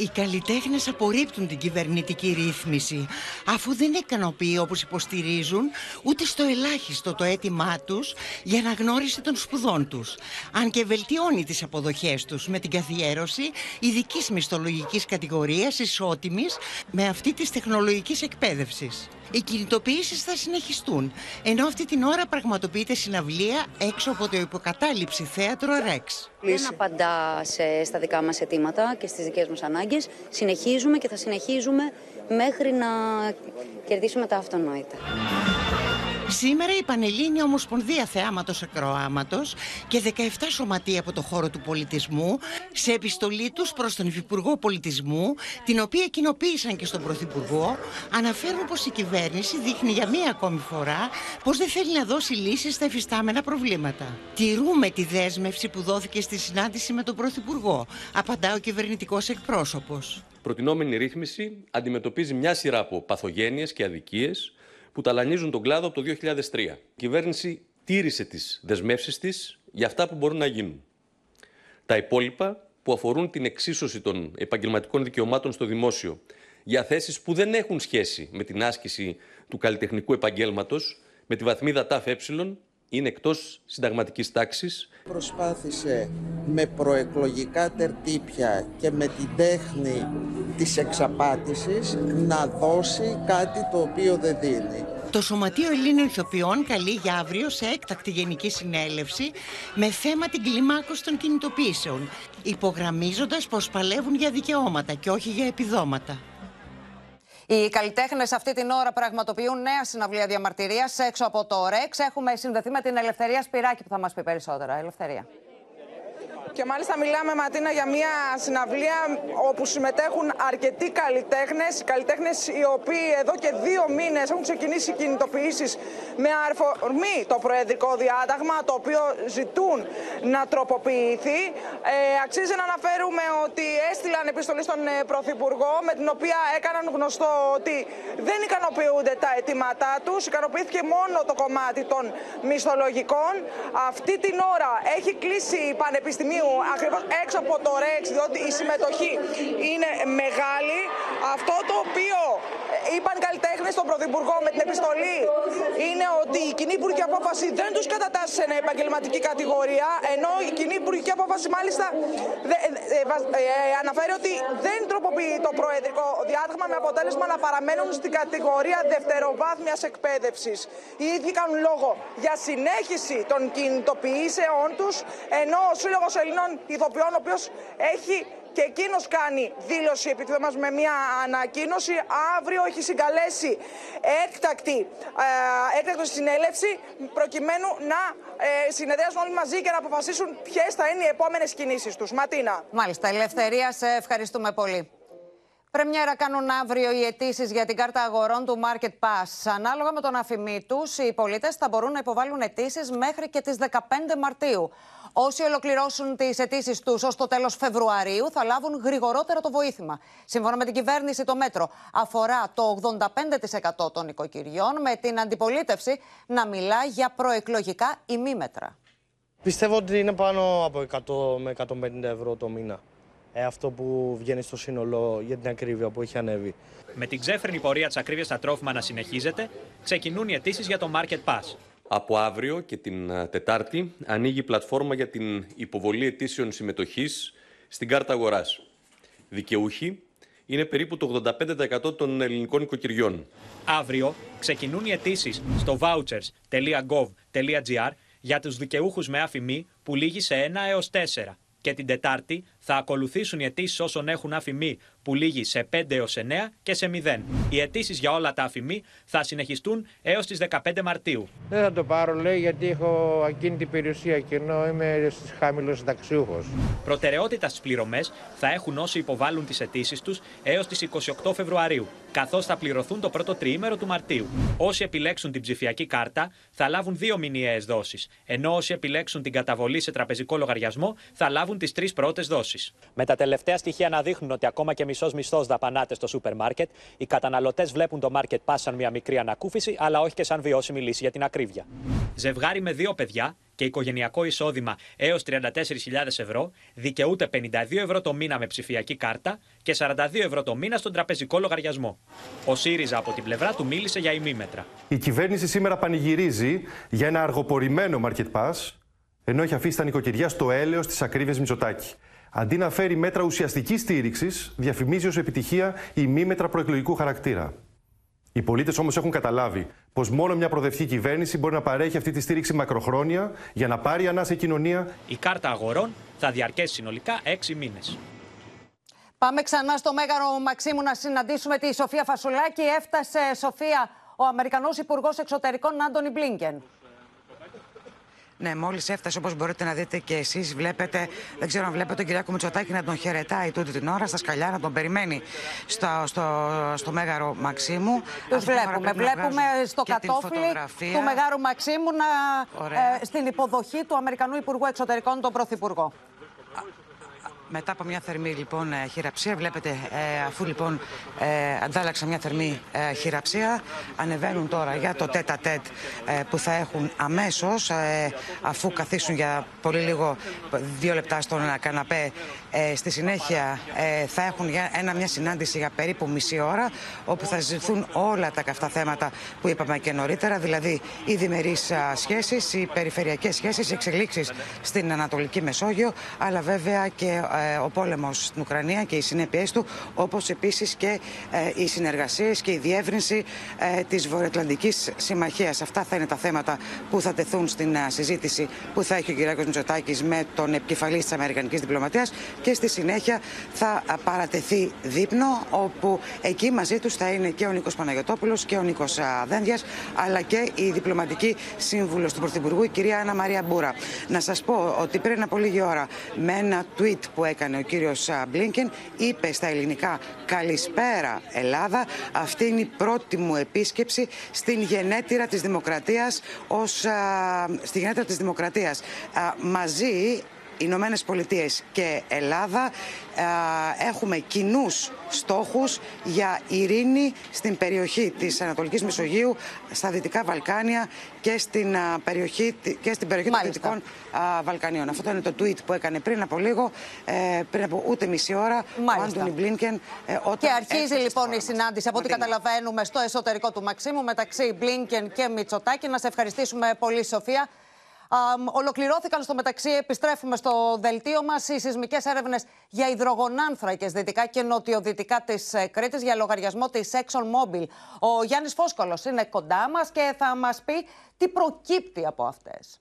Οι καλλιτέχνες απορρίπτουν την κυβερνητική ρύθμιση, αφού δεν ικανοποιεί όπως υποστηρίζουν ούτε στο ελάχιστο το αίτημά τους για αναγνώριση των σπουδών τους. Αν και βελτιώνει τις αποδοχές τους με την καθιέρωση ειδικής μισθολογικής κατηγορίας ισότιμης με αυτή της τεχνολογικής εκπαίδευσης. Οι κινητοποιήσεις θα συνεχιστούν, ενώ αυτή την ώρα πραγματοποιείται συναυλία έξω από το υποκατάληψη θέατρο Ρεξ. Δεν απαντά σε, στα δικά μας αιτήματα και στις δικές μας ανάγκες. Συνεχίζουμε και θα συνεχίζουμε μέχρι να κερδίσουμε τα αυτονόητα. Σήμερα η Πανελλήνια Ομοσπονδία Θεάματος Ακροάματος και 17 σωματεία από το χώρο του πολιτισμού σε επιστολή τους προς τον Υφυπουργό Πολιτισμού, την οποία κοινοποίησαν και στον Πρωθυπουργό, αναφέρουν πως η κυβέρνηση δείχνει για μία ακόμη φορά πως δεν θέλει να δώσει λύσεις στα εφιστάμενα προβλήματα. Τηρούμε τη δέσμευση που δόθηκε στη συνάντηση με τον Πρωθυπουργό, απαντά ο κυβερνητικός εκπρόσωπος. Προτινόμενη ρύθμιση αντιμετωπίζει μια σειρά από παθογένειες και αδικίες που ταλανίζουν τον κλάδο από το 2003. Η κυβέρνηση τήρησε τις δεσμεύσεις της για αυτά που μπορούν να γίνουν. Τα υπόλοιπα που αφορούν την εξίσωση των επαγγελματικών δικαιωμάτων στο δημόσιο για θέσεις που δεν έχουν σχέση με την άσκηση του καλλιτεχνικού επαγγέλματος, με τη βαθμίδα ΤΑΦΕ, είναι εκτός συνταγματικής τάξης. Προσπάθησε με προεκλογικά τερτύπια και με την τέχνη της εξαπάτησης να δώσει κάτι το οποίο δεν δίνει. Το Σωματείο Ελλήνων Ηθοποιών καλεί για αύριο σε έκτακτη γενική συνέλευση με θέμα την κλιμάκωση των κινητοποιήσεων, υπογραμμίζοντας πως παλεύουν για δικαιώματα και όχι για επιδόματα. Οι καλλιτέχνες αυτή την ώρα πραγματοποιούν νέα συναυλία διαμαρτυρίας έξω από το ΡΕΞ. Έχουμε συνδεθεί με την Ελευθερία Σπυράκη που θα μας πει περισσότερα. Ελευθερία. Και μάλιστα μιλάμε, Ματίνα, για μια συναυλία όπου συμμετέχουν αρκετοί καλλιτέχνες. Καλλιτέχνες οι οποίοι εδώ και δύο μήνες έχουν ξεκινήσει κινητοποιήσεις με αφορμή το Προεδρικό Διάταγμα, το οποίο ζητούν να τροποποιηθεί. Ε, αξίζει να αναφέρουμε ότι έστειλαν επιστολή στον ε, Πρωθυπουργό, με την οποία έκαναν γνωστό ότι δεν ικανοποιούνται τα αιτήματά τους. Ικανοποιήθηκε μόνο το κομμάτι των μισθολογικών. Αυτή την ώρα έχει κλείσει η Πανεπιστημίου ακριβώς έξω από το ΡΕΞ, διότι η συμμετοχή είναι μεγάλη. Αυτό το οποίο είπαν οι καλλιτέχνες στον Πρωθυπουργό με την επιστολή είναι ότι η κοινή υπουργική απόφαση δεν τους κατατάσσει σε επαγγελματική κατηγορία, ενώ η κοινή υπουργική απόφαση μάλιστα ε, ε, αναφέρει ότι δεν τροποποιεί το προεδρικό διάταγμα με αποτέλεσμα να παραμένουν στην κατηγορία δευτεροβάθμιας εκπαίδευσης. Οι ίδιοι κάνουν λόγο για συνέχιση των κινητοποιήσεών τους, ενώ ο Σύλλογος Ελλήνων Ηθοποιών, ο οποίος έχει και εκείνος κάνει δήλωση επί του μας με μια ανακοίνωση. Αύριο έχει συγκαλέσει έκτακτη, ε, έκτακτη συνέλευση προκειμένου να ε, συνεδριάσουν όλοι μαζί και να αποφασίσουν ποιες θα είναι οι επόμενες κινήσεις τους. Ματίνα. Μάλιστα, Ελευθερία, σε ευχαριστούμε πολύ. Πρεμιέρα κάνουν αύριο οι αιτήσεις για την κάρτα αγορών του Market Pass. Ανάλογα με τον αφημί τους, οι πολίτες θα μπορούν να υποβάλουν αιτήσεις μέχρι και τις 15 Μαρτίου. Όσοι ολοκληρώσουν τις αιτήσεις τους ως το τέλος Φεβρουαρίου θα λάβουν γρηγορότερα το βοήθημα. Σύμφωνα με την κυβέρνηση, το μέτρο αφορά το 85% των οικοκυριών, με την αντιπολίτευση να μιλά για προεκλογικά ημίμετρα. Πιστεύω ότι είναι πάνω από 100 με 150 ευρώ το μήνα. Ε, αυτό που βγαίνει στο σύνολο για την ακρίβεια που έχει ανέβει. Με την ξέφρενη πορεία της ακρίβειας στα τρόφιμα να συνεχίζεται, ξεκινούν οι αιτήσεις για το Market Pass. Από αύριο και την ε, Τετάρτη ανοίγει η πλατφόρμα για την υποβολή αιτήσεων συμμετοχής στην κάρτα αγοράς. Δικαιούχοι είναι περίπου το 85% των ελληνικών οικοκυριών. Αύριο ξεκινούν οι αιτήσεις στο vouchers.gov.gr για τους δικαιούχους με άφημη που λύγει σε 1 έως 4. Και την Τετάρτη θα ακολουθήσουν οι αιτήσεις όσων έχουν αφημί που λύγει σε 5 έως 9 και σε 0. Οι αιτήσεις για όλα τα αφημί θα συνεχιστούν έως τις 15 Μαρτίου. Δεν θα το πάρω, λέει, γιατί έχω ακίνητη περιουσία και ενώ είμαι χαμηλός συνταξιούχος. Προτεραιότητας στις πληρωμές θα έχουν όσοι υποβάλλουν τις αιτήσεις τους έως τις 28 Φεβρουαρίου, καθώς θα πληρωθούν το πρώτο τριήμερο του Μαρτίου. Όσοι επιλέξουν την ψηφιακή κάρτα θα λάβουν δύο μηνιαίες δόσεις, ενώ όσοι επιλέξουν την καταβολή σε τραπεζικό λογαριασμό θα λάβουν τις τρεις πρώτες δόσεις. Με τα τελευταία στοιχεία να δείχνουν ότι ακόμα και μισός μισθός δαπανάται στο σούπερ μάρκετ, οι καταναλωτές βλέπουν το Market Pass σαν μια μικρή ανακούφιση, αλλά όχι και σαν βιώσιμη λύση για την ακρίβεια. Ζευγάρι με δύο παιδιά και οικογενειακό εισόδημα έως 34.000 ευρώ δικαιούται 52 ευρώ το μήνα με ψηφιακή κάρτα και 42 ευρώ το μήνα στον τραπεζικό λογαριασμό. Ο ΣΥΡΙΖΑ από την πλευρά του μίλησε για ημίμετρα. Η κυβέρνηση σήμερα πανηγυρίζει για ένα αργοπορημένο Market Pass, ενώ έχει αφήσει τα νοικοκυριά στο έλεος της ακρίβειας Μητσοτάκη. Αντί να φέρει μέτρα ουσιαστικής στήριξης, διαφημίζει ως επιτυχία ημίμετρα προεκλογικού χαρακτήρα. Οι πολίτες όμως έχουν καταλάβει πως μόνο μια προοδευτική κυβέρνηση μπορεί να παρέχει αυτή τη στήριξη μακροχρόνια για να πάρει ανάσα η κοινωνία. Η κάρτα αγορών θα διαρκέσει συνολικά 6 μήνες. Πάμε ξανά στο Μέγαρο Μαξίμου να συναντήσουμε τη Σοφία Φασουλάκη. Έφτασε, Σοφία, ο Αμερικανός Υπουργός Εξωτερικών Άντωνι Μπλίνκεν. Ναι, μόλις έφτασε, όπως μπορείτε να δείτε και εσείς, βλέπετε, δεν ξέρω αν βλέπετε τον Κυριάκο Μητσοτάκη να τον χαιρετάει τούτη την ώρα στα σκαλιά, να τον περιμένει στο, στο, στο Μέγαρο Μαξίμου. Τους βλέπουμε. Βλέπουμε στο κατόφλι του Μεγάρου Μαξίμου να, ε, στην υποδοχή του Αμερικανού Υπουργού Εξωτερικών, τον Πρωθυπουργό. Μετά από μια θερμή λοιπόν ε, χειραψία, βλέπετε ε, αφού λοιπόν ε, αντάλλαξαν μια θερμή ε, χειραψία, ανεβαίνουν τώρα για το τέτα τέτ που θα έχουν αμέσως αφού καθίσουν για πολύ λίγο, δύο λεπτά στον καναπέ. Στη συνέχεια θα έχουν για ένα, μια συνάντηση για περίπου μισή ώρα όπου θα συζητηθούν όλα τα καυτά θέματα που είπαμε και νωρίτερα, δηλαδή οι διμερείς σχέσεις, οι περιφερειακές σχέσεις, οι εξελίξεις στην Ανατολική Μεσόγειο, αλλά βέβαια και ε, ο πόλεμος στην Ουκρανία και οι συνέπειές του, όπως επίσης και ε, οι συνεργασίες και η διεύρυνση ε, της Βορειοατλαντικής Συμμαχίας. Αυτά θα είναι τα θέματα που θα τεθούν στην συζήτηση που θα έχει ο κ. Μητσοτάκης με τον επικεφαλής της Αμερικανικής Διπλωματίας και στη συνέχεια θα παρατεθεί δείπνο, όπου εκεί μαζί τους θα είναι και ο Νίκος Παναγιωτόπουλος και ο Νίκος Δένδιας, αλλά και η διπλωματική σύμβουλος του Πρωθυπουργού, η κυρία Άννα Μαρία Μπούρα. Να σας πω ότι πριν από λίγη ώρα με ένα tweet που έκανε ο κύριος Μπλίνκεν είπε στα ελληνικά «Καλησπέρα Ελλάδα, αυτή είναι η πρώτη μου επίσκεψη στην γενέτειρα της δημοκρατίας ως, στη γενέτειρα της δημοκρατίας». μαζί Ηνωμένες Πολιτείες και Ελλάδα έχουμε κοινούς στόχους για ειρήνη στην περιοχή της Ανατολικής Μεσογείου, στα Δυτικά Βαλκάνια και στην περιοχή, και στην περιοχή των Δυτικών Βαλκανίων. Αυτό είναι το tweet που έκανε πριν από λίγο, ε, πριν από ούτε μισή ώρα, Μάλιστα. ο Άντωνι Μπλίνκεν. Ε, και αρχίζει λοιπόν η συνάντηση, από ό,τι καταλαβαίνουμε, στο εσωτερικό του Μαξίμου μεταξύ Μπλίνκεν και Μητσοτάκη. Να σε ευχαριστήσουμε πολύ, Σοφία ολοκληρώθηκαν στο μεταξύ, επιστρέφουμε στο δελτίο μας, οι σεισμικές έρευνες για υδρογονάνθρακες δυτικά και νοτιοδυτικά της ε, Κρήτης για λογαριασμό της ExxonMobil. Ο Γιάννης Φόσκολο είναι κοντά μας και θα μας πει τι προκύπτει από αυτές.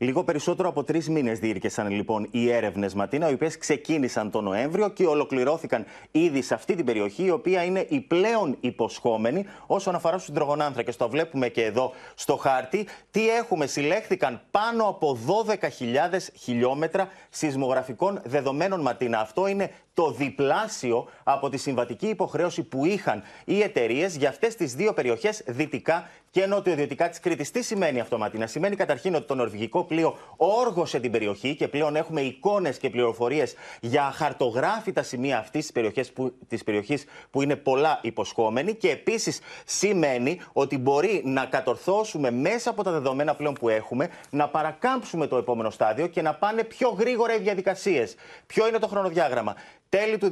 Λίγο περισσότερο από τρεις μήνες διήρκεσαν λοιπόν οι έρευνες Ματίνα, οι οποίες ξεκίνησαν τον Νοέμβριο και ολοκληρώθηκαν ήδη σε αυτή την περιοχή, η οποία είναι η πλέον υποσχόμενη όσον αφορά στους υδρογονάνθρακε. Το βλέπουμε και εδώ στο χάρτη. Τι έχουμε, συλλέχθηκαν πάνω από 12.000 χιλιόμετρα σεισμογραφικών δεδομένων Ματίνα. Αυτό είναι το διπλάσιο από τη συμβατική υποχρέωση που είχαν οι εταιρείες για αυτές τις δύο περιοχές, δυτικά και νοτιοδυτικά της Κρήτης. Τι σημαίνει αυτό, Ματίνα. Σημαίνει καταρχήν ότι το νορβηγικό πλοίο όργωσε την περιοχή και πλέον έχουμε εικόνες και πληροφορίες για χαρτογράφητα σημεία αυτής της περιοχής που, περιοχής που είναι πολλά υποσχόμενη. Και επίσης σημαίνει ότι μπορεί να κατορθώσουμε μέσα από τα δεδομένα πλέον που έχουμε να παρακάμψουμε το επόμενο στάδιο και να πάνε πιο γρήγορα οι διαδικασίες. Ποιο είναι το χρονοδιάγραμμα; Τέλη του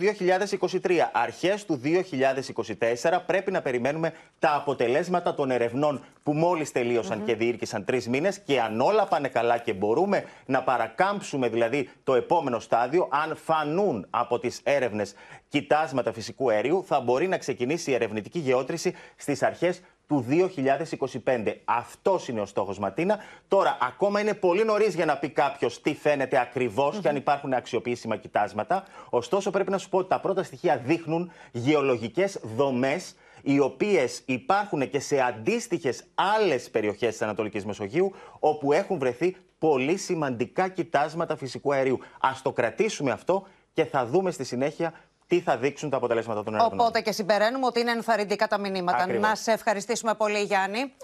2023, αρχές του 2024 πρέπει να περιμένουμε τα αποτελέσματα των ερευνών που μόλις και διήρκησαν τρεις μήνες και αν όλα πάνε καλά και μπορούμε να παρακάμψουμε δηλαδή το επόμενο στάδιο, αν φανούν από τις έρευνες κοιτάσματα φυσικού αερίου, θα μπορεί να ξεκινήσει η ερευνητική γεώτρηση στις αρχές του 2025. Αυτός είναι ο στόχος, Ματίνα. Τώρα, ακόμα είναι πολύ νωρίς για να πει κάποιος τι φαίνεται ακριβώς και αν υπάρχουν αξιοποιήσιμα κοιτάσματα. Ωστόσο, πρέπει να σου πω ότι τα πρώτα στοιχεία δείχνουν γεωλογικές δομές οι οποίες υπάρχουν και σε αντίστοιχες άλλες περιοχές της Ανατολικής Μεσογείου, όπου έχουν βρεθεί πολύ σημαντικά κοιτάσματα φυσικού αερίου. Α το κρατήσουμε αυτό και θα δούμε στη συνέχεια τι θα δείξουν τα αποτελέσματα των έρευνων. Οπότε και συμπεραίνουμε ότι είναι ενθαρρυντικά τα μηνύματα. Ακριβώς. Να σε ευχαριστήσουμε πολύ, Γιάννη.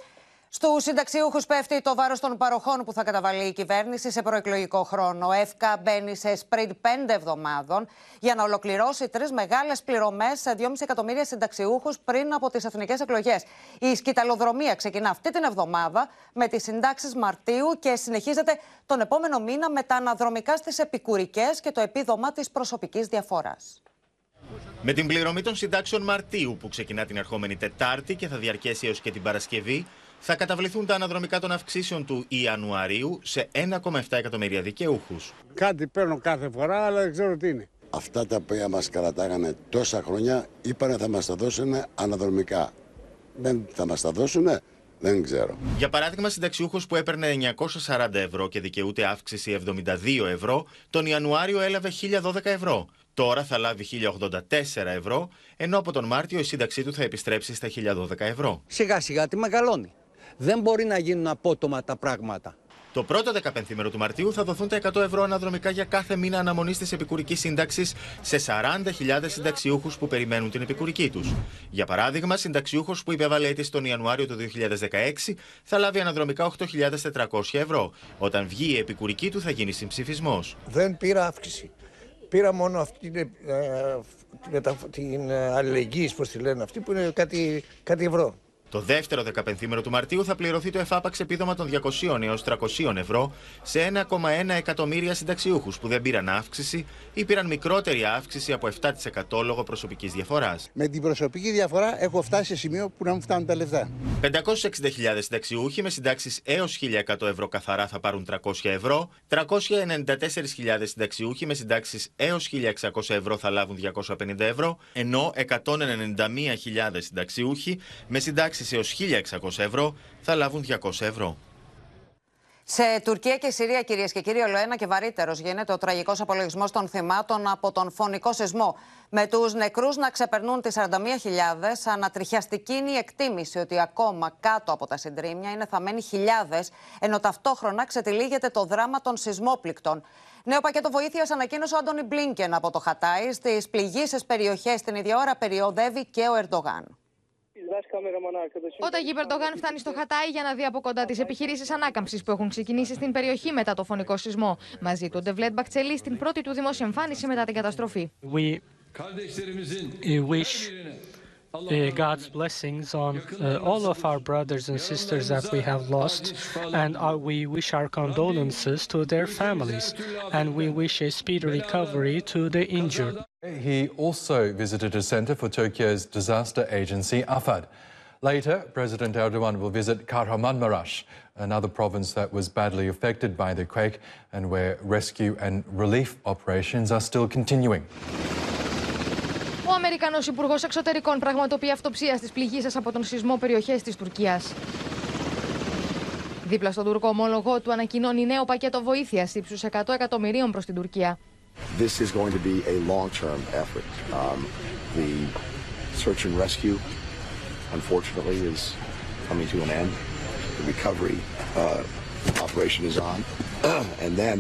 Στους συνταξιούχους πέφτει το βάρος των παροχών που θα καταβάλει η κυβέρνηση σε προεκλογικό χρόνο. Ο ΕΦΚΑ μπαίνει σε σπριντ πέντε εβδομάδων για να ολοκληρώσει τρεις μεγάλες πληρωμές σε 2,5 εκατομμύρια συνταξιούχους πριν από τις εθνικές εκλογές. Η σκηταλοδρομία ξεκινά αυτή την εβδομάδα με τις συντάξεις Μαρτίου και συνεχίζεται τον επόμενο μήνα με τα αναδρομικά στις επικουρικές και το επίδομα της προσωπικής διαφοράς. Με την πληρωμή των συντάξεων Μαρτίου που ξεκινά την ερχόμενη Τετάρτη και θα διαρκέσει έως και την Παρασκευή, θα καταβληθούν τα αναδρομικά των αυξήσεων του Ιανουαρίου σε 1,7 εκατομμύρια δικαιούχους. Κάτι παίρνω κάθε φορά, αλλά δεν ξέρω τι είναι. Αυτά τα οποία μας κρατάγανε τόσα χρόνια είπανε θα μας τα δώσουν αναδρομικά. Δεν θα μας τα δώσουν, δεν ξέρω. Για παράδειγμα, συνταξιούχος που έπαιρνε 940 ευρώ και δικαιούται αύξηση 72 ευρώ, τον Ιανουάριο έλαβε 1012 ευρώ. Τώρα θα λάβει 1084 ευρώ, ενώ από τον Μάρτιο η σύνταξή του θα επιστρέψει στα 1012 ευρώ. Σιγά σιγά τη μεγαλώνει. Δεν μπορεί να γίνουν απότομα τα πράγματα. Το πρώτο δεκαπενθήμερο του Μαρτίου θα δοθούν τα 100 ευρώ αναδρομικά για κάθε μήνα αναμονής της επικουρικής σύνταξης σε 40.000 συνταξιούχους που περιμένουν την επικουρική τους. Για παράδειγμα, συνταξιούχος που υπέβαλε αίτηση τον Ιανουάριο του 2016 θα λάβει αναδρομικά 8.400 ευρώ. Όταν βγει η επικουρική του θα γίνει συμψηφισμός. Δεν πήρα αύξηση. Πήρα μόνο αυτή την, ε, την, την ε, αλληλεγγύη, πώς τη λένε αυτή, που είναι κάτι, κάτι ευρώ. Το δεύτερο δεκαπενθήμερο του Μαρτίου θα πληρωθεί το εφάπαξ επίδομα των 200 έως 300 ευρώ σε 1,1 εκατομμύρια συνταξιούχους που δεν πήραν αύξηση ή πήραν μικρότερη αύξηση από 7% λόγω προσωπικής διαφοράς. Με την προσωπική διαφορά έχω φτάσει σε σημείο που να μου φτάνουν τα λεφτά. 560.000 συνταξιούχοι με συντάξεις έως 1.100 ευρώ καθαρά θα πάρουν 300 ευρώ, 394.000 συνταξιούχοι με συντάξεις έως 1.600 ευρώ θα λάβουν 250 ευρώ, ενώ 191.000 συνταξιούχοι με συντάξεις έως 1.600 ευρώ θα λάβουν 200 ευρώ. Σε Τουρκία και Συρία, κυρίες και κύριοι, ολοένα και βαρύτερος γίνεται ο τραγικός απολογισμός των θυμάτων από τον φωνικό σεισμό. Με τους νεκρούς να ξεπερνούν τις 41.000, ανατριχιαστική είναι η εκτίμηση ότι ακόμα κάτω από τα συντρίμια είναι θαμένοι χιλιάδες, ενώ ταυτόχρονα ξετυλίγεται το δράμα των σεισμόπληκτων. Νέο πακέτο βοήθειας ανακοίνωσε ο Άντωνι Μπλίνκεν από το Χατάι. Στις πληγήσεις περιοχές την ίδια ώρα περιοδεύει και ο Ερντογάν. Ο Ταγί Περντογάν φτάνει στο Χατάι για να δει από κοντά τις επιχειρήσεις ανάκαμψης που έχουν ξεκινήσει στην περιοχή μετά το φωνικό σεισμό. Μαζί του ο Ντεβλέτ Μπακτσελή στην πρώτη του δημόσια εμφάνιση μετά την καταστροφή. We uh, wish uh, God's blessings on uh, all of our brothers and sisters that we have lost, and uh, we wish our condolences to their families, and we wish a speedy recovery to the injured. He also visited a centre for Turkey's disaster agency, AFAD. Later, President Erdogan will visit Kahramanmaraş, another province that was badly affected by the quake and where rescue and relief operations are still continuing. Ο Αμερικανός Υπουργός Εξωτερικών πραγματοποιεί αυτοψία στις πληγήσεις από τον σεισμό περιοχές της Τουρκίας. Δίπλα στον Τουρκό ομόλογο του ανακοινώνει νέο πακέτο βοήθειας ύψους 100 εκατομμυρίων προς την Τουρκία. This is going to be a long-term effort. Um, the search and rescue, unfortunately, is coming to an end. The recovery uh, operation is on, and then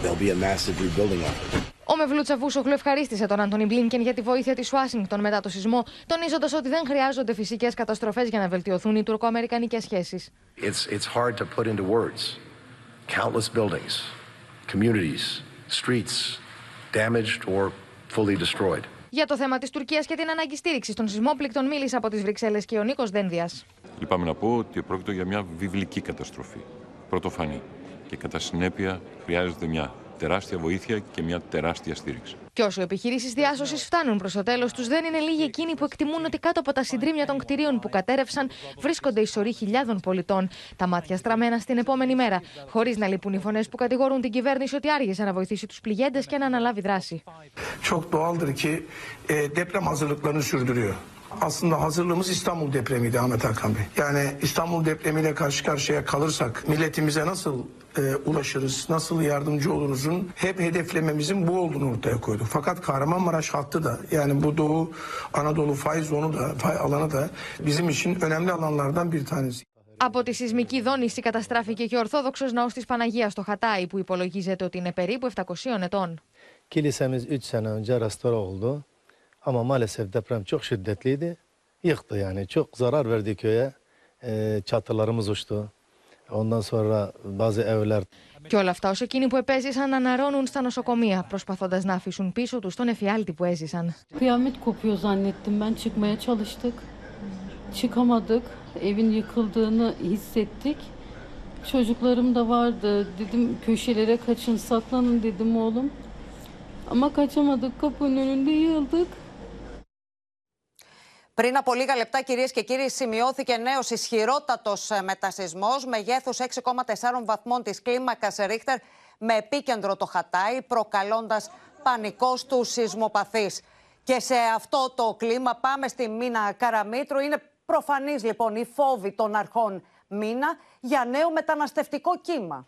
there'll be a massive rebuilding effort. Ο Μευλού Τσαβούσογλου ευχαρίστησε τον Άντωνι Μπλίνκεν για τη βοήθεια της Ουάσιγκτον μετά το σεισμό, τονίζοντας ότι δεν χρειάζονται φυσικές καταστροφές για να βελτιωθούν οι τουρκοαμερικανικές σχέσεις. It's, it's hard to put into words. Countless buildings, communities, streets damaged or fully destroyed. Για το θέμα της Τουρκίας και την ανάγκη στήριξης των σεισμόπληκτων μίλησε από τις Βρυξέλλες και ο Νίκος Δένδιας. Λυπάμαι να πω ότι πρόκειται για μια βιβλική καταστροφή. Πρωτοφανή. Και κατά συνέπεια χρειάζεται μια τεράστια βοήθεια και μια τεράστια στήριξη. Και όσο οι επιχειρήσεις διάσωσης φτάνουν προς το τέλος τους, δεν είναι λίγοι εκείνοι που εκτιμούν ότι κάτω από τα συντρίμια των κτηρίων που κατέρευσαν βρίσκονται οι σωροί χιλιάδων πολιτών. Τα μάτια στραμμένα στην επόμενη μέρα, χωρίς να λείπουν οι φωνές που κατηγορούν την κυβέρνηση ότι άργησε να βοηθήσει τους πληγέντες και να αναλάβει δράση. Çok doğaldır ki e, deprem hazırlıklarını sürdürüyor. aslında hazırlığımız İstanbul depremiydi Ahmet Hakan Bey. Yani İstanbul depremiyle karşı karşıya kalırsak milletimize nasıl e, ulaşırız, nasıl yardımcı oluruzun hep hedeflememizin bu olduğunu ortaya koyduk. Fakat Kahramanmaraş hattı da yani bu Doğu Anadolu fay zonu da fay alanı da bizim için önemli alanlardan bir tanesi. Από τη σεισμική δόνηση καταστράφηκε και ο Ορθόδοξος Ναός της Παναγίας στο Χατάι που υπολογίζεται ότι είναι περίπου 700 ετών. Kilisemiz 3 sene önce restore oldu. Ama maalesef deprem çok şiddetliydi. Yıktı yani. Çok zarar verdi köye. Ee, çatılarımız uçtu. Ondan sonra bazı evler Και όλα αυτά ως εκείνοι που επέζησαν αναρώνουν στα νοσοκομεία, προσπαθώντας να αφήσουν πίσω τους τον εφιάλτη που έζησαν. Kıyamet kopuyor zannettim ben çıkmaya çalıştık. Çıkamadık. Evin yıkıldığını hissettik. Çocuklarım da vardı. Dedim köşelere kaçın saklanın dedim oğlum. Ama kaçamadık kapının önünde yığıldık. Πριν από λίγα λεπτά, κυρίες και κύριοι, σημειώθηκε νέος ισχυρότατος μετασυσμό μεγέθου 6,4 βαθμών της κλίμακας Ρίχτερ με επίκεντρο το Χατάι, προκαλώντας πανικός στου σεισμοπαθεί. Και σε αυτό το κλίμα πάμε στη Μίνα Καραμήτρου. Είναι προφανής λοιπόν η φόβη των αρχών Μίνα για νέο μεταναστευτικό κύμα.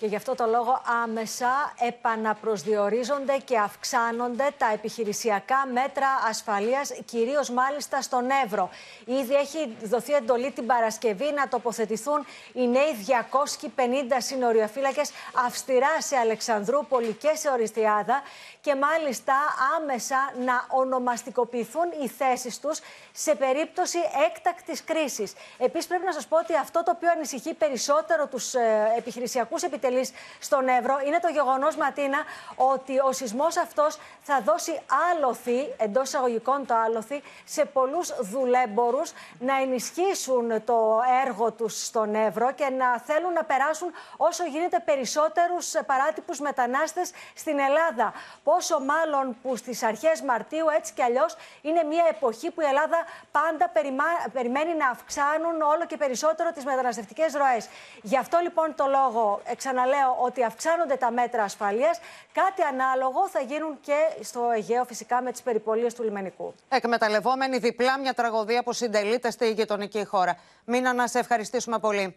Και γι' αυτό το λόγο άμεσα επαναπροσδιορίζονται και αυξάνονται τα επιχειρησιακά μέτρα ασφαλείας, κυρίως μάλιστα στον Εύρο. Ήδη έχει δοθεί εντολή την Παρασκευή να τοποθετηθούν οι νέοι 250 συνοριοφύλακες αυστηρά σε Αλεξανδρούπολη και σε Οριστιάδα και μάλιστα άμεσα να ονομαστικοποιηθούν οι θέσεις τους σε περίπτωση έκτακτης κρίσης. Επίσης πρέπει να σας πω ότι αυτό το οποίο ανησυχεί περισσότερο τους ε, επιχειρησιακούς επιτελείς στον Εύρο είναι το γεγονός Ματίνα ότι ο σεισμός αυτός θα δώσει άλοθη, εντός εισαγωγικών το άλοθη, σε πολλούς δουλέμπορους να ενισχύσουν το έργο τους στον Εύρο και να θέλουν να περάσουν όσο γίνεται περισσότερους παράτυπους μετανάστες στην Ελλάδα. Πόσο μάλλον που στις αρχές Μαρτίου έτσι κι αλλιώς είναι μια εποχή που η Ελλάδα πάντα περιμά- περιμένει να αυξάνουν όλο και περισσότερο τις μεταναστευτικές ροές. Γι' αυτό λοιπόν το λόγο ξαναλέω ότι αυξάνονται τα μέτρα ασφαλείας. Κάτι ανάλογο θα γίνουν και στο Αιγαίο φυσικά με τις περιπολίες του λιμενικού. Εκμεταλλευόμενη διπλά μια τραγωδία που συντελείται στη γειτονική χώρα. Μίνα, να σε ευχαριστήσουμε πολύ.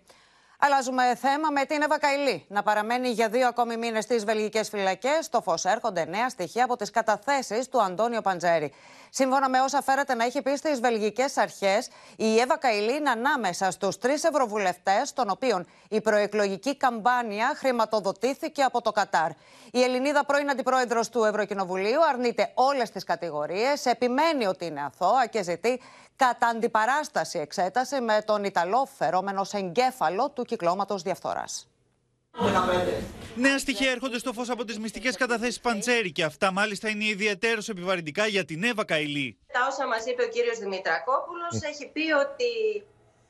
Αλλάζουμε θέμα με την Εύα Καηλή να παραμένει για δύο ακόμη μήνες στις βελγικές φυλακές. Στο φως έρχονται νέα στοιχεία από τις καταθέσεις του Αντώνιο Παντζέρη. Σύμφωνα με όσα φέρατε να έχει πει στις βελγικές αρχές, η Εύα Καηλή είναι ανάμεσα στους τρεις ευρωβουλευτές, των οποίων η προεκλογική καμπάνια χρηματοδοτήθηκε από το Κατάρ. Η Ελληνίδα πρώην αντιπρόεδρος του Ευρωκοινοβουλίου αρνείται όλες τις κατηγορίες, επιμένει ότι είναι αθώα και ζητεί κατά αντιπαράσταση εξέταση με τον Ιταλό φερόμενο σε εγκέφαλο του κυκλώματος διαφθοράς. Νέα στοιχεία έρχονται στο φως από τις μυστικές καταθέσεις Παντσέρη και αυτά μάλιστα είναι ιδιαίτερως επιβαρυντικά για την Εύα Καηλή. Τα όσα μας είπε ο κύριος Δημητρακόπουλος έχει πει ότι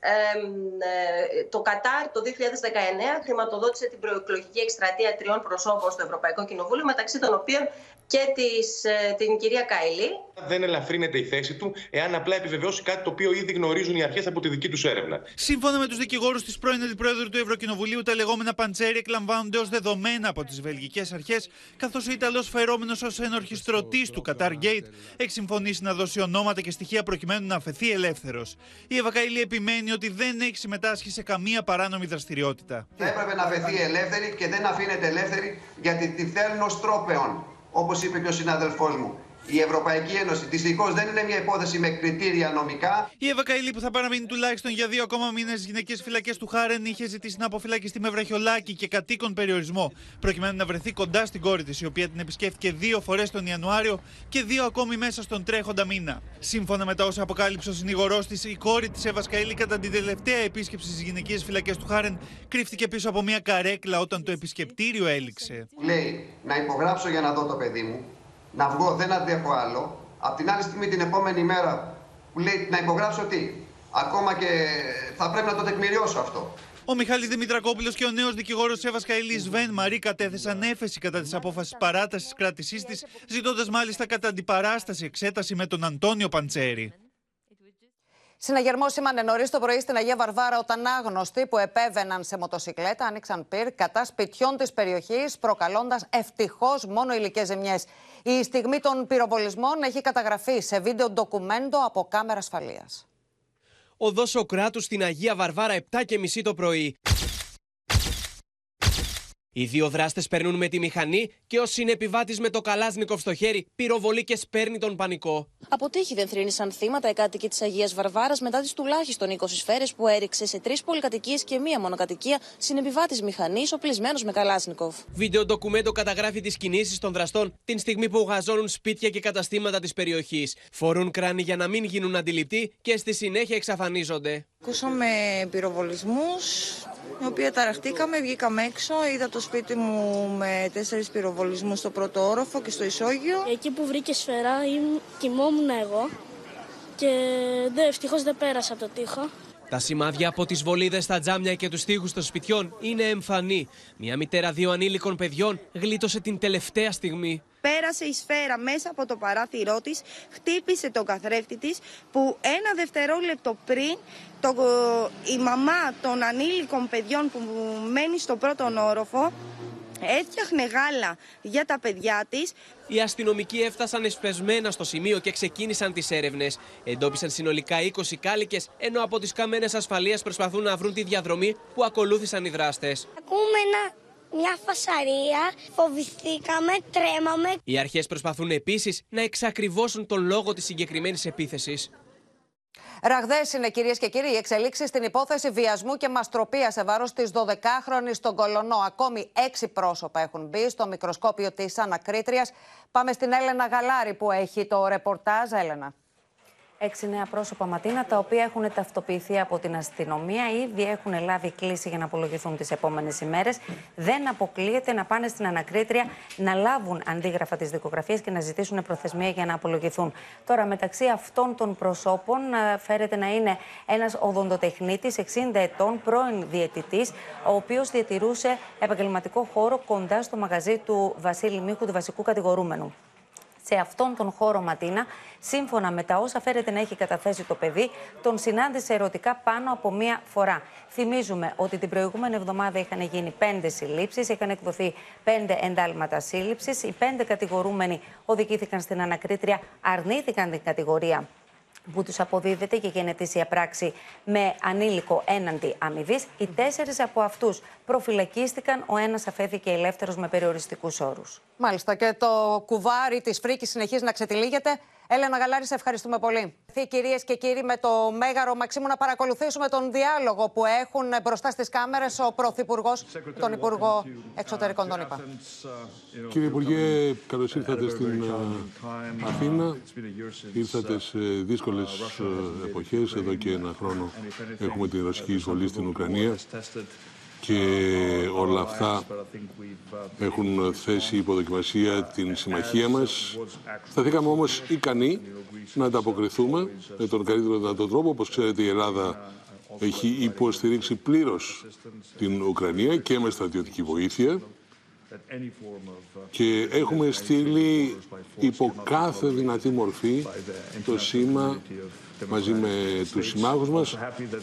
εμ, ε, το Κατάρ το 2019 χρηματοδότησε την προεκλογική εκστρατεία τριών προσώπων στο Ευρωπαϊκό Κοινοβούλιο μεταξύ των οποίων και της, ε, την κυρία Καηλή. Δεν ελαφρύνεται η θέση του εάν απλά επιβεβαιώσει κάτι το οποίο ήδη γνωρίζουν οι αρχές από τη δική τους έρευνα. Σύμφωνα με τους δικηγόρους της πρώην Αντιπρόεδρου του Ευρωκοινοβουλίου, τα λεγόμενα Παντσέρι εκλαμβάνονται ως δεδομένα από τις βελγικές αρχές, καθώς ο Ιταλός φερόμενος ως ενορχιστρωτής του Qatar Gate έχει συμφωνήσει να δώσει ονόματα και στοιχεία προκειμένου να αφαιθεί ελεύθερος. Η Ευακαηλή επιμένει ότι δεν έχει συμμετάσχει σε καμία παράνομη δραστηριότητα. Θα έπρεπε να αφαιθεί ελεύθερη και δεν αφήνεται ελεύθερη γιατί τη θέλουν ως τρόπεον. Όπως είπε και ο συνάδελφός μου. Η Ευρωπαϊκή Ένωση δυστυχώς δεν είναι μια υπόθεση με κριτήρια νομικά. Η Εύα Καηλή, που θα παραμείνει τουλάχιστον για δύο ακόμα μήνες στι γυναικές φυλακές του Χάρεν, είχε ζητήσει να αποφυλακιστεί με βραχιολάκι και κατοίκον περιορισμό, προκειμένου να βρεθεί κοντά στην κόρη της, η οποία την επισκέφθηκε δύο φορές τον Ιανουάριο και δύο ακόμη μέσα στον τρέχοντα μήνα. Σύμφωνα με τα όσα αποκάλυψε ο συνηγορός της, η κόρη της Εύας Καηλή, κατά την τελευταία επίσκεψη στις γυναικείε φυλακές του Χάρεν, κρύφτηκε πίσω από μια καρέκλα όταν το επισκεπτήριο έληξε. Λέει να υπογράψω για να δω το παιδί μου, να βγω, δεν αντέχω άλλο. Απ' την άλλη στιγμή την επόμενη μέρα που λέει να υπογράψω τι; Ακόμα και θα πρέπει να το τεκμηριώσω αυτό. Ο Μιχάλης Δημητρακόπουλος και ο νέος δικηγόρος Εύα Καηλής Βεν Μαρή κατέθεσαν έφεση κατά της απόφασης παράτασης κράτησής της, ζητώντας μάλιστα κατά αντιπαράσταση εξέταση με τον Αντώνιο Παντσέρη. Συναγερμός σήμανε νωρίς το πρωί στην Αγία Βαρβάρα όταν άγνωστοι που επέβαιναν σε μοτοσυκλέτα άνοιξαν πυρ κατά σπιτιών της περιοχής, προκαλώντας ευτυχώς μόνο υλικές ζημιές. Η στιγμή των πυροβολισμών έχει καταγραφεί σε βίντεο ντοκουμέντο από κάμερα ασφαλείας. Οδό Σοκράτου στην Αγία Βαρβάρα 7.30 το πρωί. Οι δύο δράστες περνούν με τη μηχανή και ο συνεπιβάτης με το καλάσνικο στο χέρι πυροβολεί και σπέρνει τον πανικό. Από τύχη δεν θρύνησαν θύματα οι κάτοικοι της Αγίας Βαρβάρας μετά τις τουλάχιστον 20 σφαίρες που έριξε σε τρεις πολυκατοικίες και μία μονοκατοικία συνεπιβάτης μηχανής οπλισμένος με καλάσνικοφ. Βίντεο ντοκουμέντο καταγράφει τις κινήσεις των δραστών την στιγμή που γαζώνουν σπίτια και καταστήματα της περιοχής. Φορούν κράνη για να μην γίνουν αντιληπτοί και στη συνέχεια εξαφανίζονται. Ακούσαμε πυροβολισμούς, οι οποίοι ταραχτήκαμε, βγήκαμε έξω, είδα το σπίτι μου με τέσσερις πυροβολισμούς στο πρώτο όροφο και στο ισόγειο. Εκεί που βρήκε σφαίρα ήμ- κοιμόμουν εγώ και δεν, ευτυχώς δεν πέρασα από το τοίχο. Τα σημάδια από τις βολίδες στα τζάμια και τους τοίχου των σπιτιών είναι εμφανή. Μια μητέρα δύο ανήλικων παιδιών γλίτωσε την τελευταία στιγμή. Πέρασε η σφαίρα μέσα από το παράθυρό της, χτύπησε τον καθρέφτη της που ένα δευτερόλεπτο πριν το, η μαμά των ανήλικων παιδιών που μένει στο πρώτο όροφο έφτιαχνε γάλα για τα παιδιά της Οι αστυνομικοί έφτασαν εσπεσμένα στο σημείο και ξεκίνησαν τις έρευνες. Εντόπισαν συνολικά 20 κάλικες, ενώ από τις κάμερε ασφαλείας προσπαθούν να βρουν τη διαδρομή που ακολούθησαν οι δράστες. Ακούμε ένα, μια φασαρία, φοβηθήκαμε, τρέμαμε. Οι αρχές προσπαθούν επίσης να εξακριβώσουν τον λόγο της συγκεκριμένης επίθεσης. Ραγδαίες είναι κυρίες και κύριοι οι εξελίξεις στην υπόθεση βιασμού και μαστροπία σε βάρος της 12χρονη στον Κολονό. Ακόμη έξι πρόσωπα έχουν μπει στο μικροσκόπιο της ανακρίτριας. Πάμε στην Έλενα Γαλάρη που έχει το ρεπορτάζ. Έλενα. Έξι νέα πρόσωπα Ματίνα, τα οποία έχουν ταυτοποιηθεί από την αστυνομία, ήδη έχουν λάβει κλίση για να απολογηθούν τις επόμενες ημέρες. Δεν αποκλείεται να πάνε στην ανακρίτρια να λάβουν αντίγραφα τη δικογραφία και να ζητήσουν προθεσμία για να απολογηθούν. Τώρα, μεταξύ αυτών των προσώπων, α, φέρεται να είναι ένας οδοντοτεχνίτης 60 ετών, πρώην διαιτητής, ο οποίος διατηρούσε επαγγελματικό χώρο κοντά στο μαγαζί του Βασίλη Μίχου, του βασικού κατηγορούμενου σε αυτόν τον χώρο Ματίνα, σύμφωνα με τα όσα φέρεται να έχει καταθέσει το παιδί, τον συνάντησε ερωτικά πάνω από μία φορά. Θυμίζουμε ότι την προηγούμενη εβδομάδα είχαν γίνει πέντε συλλήψεις, είχαν εκδοθεί πέντε εντάλματα σύλληψης. Οι πέντε κατηγορούμενοι οδηγήθηκαν στην ανακρίτρια, αρνήθηκαν την κατηγορία που τους αποδίδεται και γενετήσια πράξη με ανήλικο έναντι αμοιβής. Οι τέσσερις από αυτούς προφυλακίστηκαν, ο ένας αφέθηκε ελεύθερος με περιοριστικούς όρους. Μάλιστα και το κουβάρι της φρίκης συνεχίζει να ξετυλίγεται. Έλενα Γαλάρη, σε ευχαριστούμε πολύ. Κυρίες και κύριοι, με το Μέγαρο Μαξίμου να παρακολουθήσουμε τον διάλογο που έχουν μπροστά στις κάμερες ο Πρωθυπουργός, τον Υπουργό Εξωτερικών, τον είπα. Κύριε Υπουργέ, καλώς ήρθατε στην ε, Αθήνα. Ήρθατε σε δύσκολες εποχές. Εδώ και ένα χρόνο έχουμε την ρωσική εισβολή στην Ουκρανία και όλα αυτά έχουν θέσει υποδοκιμασία την συμμαχία μας. Σταθήκαμε όμως ικανοί να ανταποκριθούμε με τον καλύτερο δυνατό τρόπο. Όπως ξέρετε η Ελλάδα έχει υποστηρίξει πλήρως την Ουκρανία και με στρατιωτική βοήθεια και έχουμε στείλει υπό κάθε δυνατή μορφή το σήμα μαζί με τους συμμάχους μας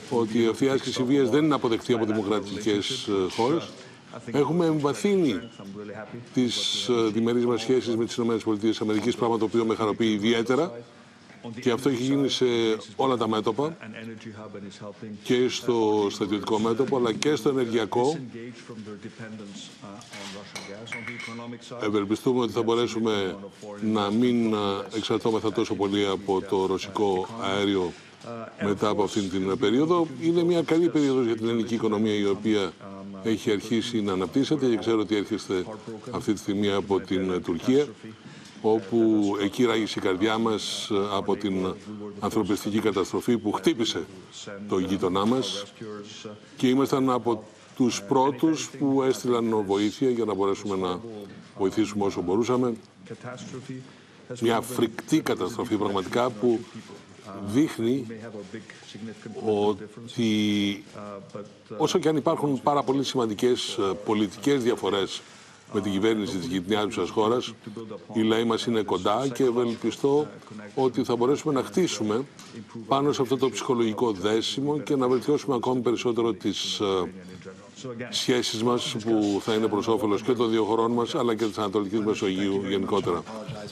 ότι αυτή η άσκηση βίας δεν είναι αποδεκτή από δημοκρατικές ε, χώρες. Έχουμε εμβαθύνει τις ε, διμερείς μας σχέσεις με τις ΗΠΑ, πράγμα το οποίο με χαροποιεί ιδιαίτερα και αυτό έχει γίνει σε όλα τα μέτωπα και στο στρατιωτικό μέτωπο αλλά και στο ενεργειακό. Ευελπιστούμε ότι θα μπορέσουμε να μην εξαρτώμεθα τόσο πολύ από το ρωσικό αέριο μετά από αυτήν την περίοδο. Είναι μια καλή περίοδος για την ελληνική οικονομία η οποία έχει αρχίσει να αναπτύσσεται και ξέρω ότι έρχεστε αυτή τη στιγμή από την Τουρκία όπου εκεί ράγισε η καρδιά μας από την ανθρωπιστική καταστροφή που χτύπησε το γείτονά μας και ήμασταν από τους πρώτους που έστειλαν βοήθεια για να μπορέσουμε να βοηθήσουμε όσο μπορούσαμε. Μια φρικτή καταστροφή πραγματικά που δείχνει ότι όσο και αν υπάρχουν πάρα πολύ σημαντικές πολιτικές διαφορές με την κυβέρνηση της γειτονιάς χώρας. Οι λαοί μας είναι κοντά και ευελπιστώ ότι θα μπορέσουμε να χτίσουμε πάνω σε αυτό το ψυχολογικό δέσιμο και να βελτιώσουμε ακόμη περισσότερο τις ε, σχέσεις μας που θα είναι προς όφελος και των δύο χωρών μας αλλά και της Ανατολικής Μεσογείου γενικότερα.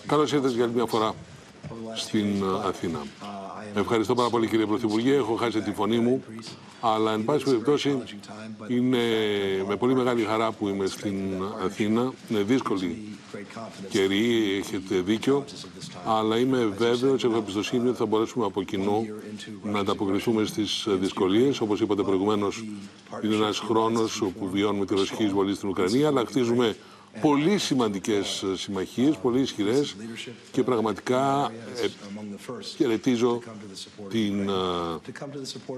Καλώς ήρθατε για άλλη μια φορά στην ε, Αθήνα. Ευχαριστώ πάρα πολύ κύριε Πρωθυπουργέ. Έχω χάσει τη φωνή μου, αλλά εν πάση περιπτώσει είναι με πολύ μεγάλη χαρά που είμαι στην Αθήνα. Είναι δύσκολη καιρή, έχετε δίκιο, αλλά είμαι βέβαιος, έχω εμπιστοσύνη ότι θα μπορέσουμε από κοινού να ανταποκριθούμε στις δυσκολίες. Όπως είπατε προηγουμένως, είναι ένας χρόνος που βιώνουμε τη ρωσική εισβολή στην Ουκρανία, αλλά χτίζουμε πολύ σημαντικές συμμαχίες, πολύ ισχυρές και πραγματικά ε, χαιρετίζω την ε,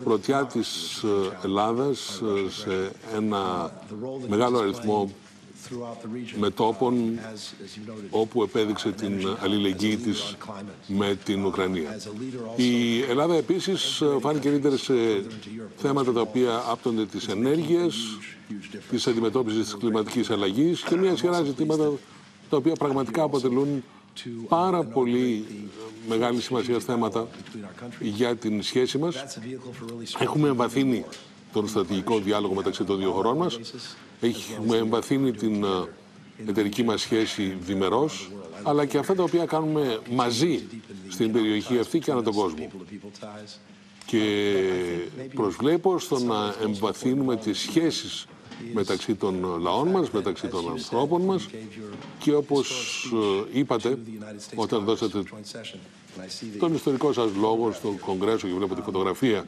πρωτιά της ε, Ελλάδας ε, σε ένα μεγάλο αριθμό μετόπων όπου επέδειξε την αλληλεγγύη της με την Ουκρανία. Η Ελλάδα επίσης φάνηκε λύτερη σε θέματα τα οποία άπτονται της ενέργειας, της αντιμετώπισης της κλιματικής αλλαγής και μια σειρά ζητήματα τα οποία πραγματικά αποτελούν πάρα πολύ μεγάλη σημασία θέματα για την σχέση μας. Έχουμε εμβαθύνει τον στρατηγικό διάλογο μεταξύ των δύο χωρών μας. Έχουμε εμβαθύνει την εταιρική μας σχέση διμερός, αλλά και αυτά τα οποία κάνουμε μαζί στην περιοχή αυτή και ανά τον κόσμο. Και προσβλέπω στο να εμβαθύνουμε τις σχέσεις μεταξύ των λαών μας, μεταξύ των ανθρώπων μας και όπως είπατε όταν δώσατε τον ιστορικό σας λόγο στο Κογκρέσο και βλέπω τη φωτογραφία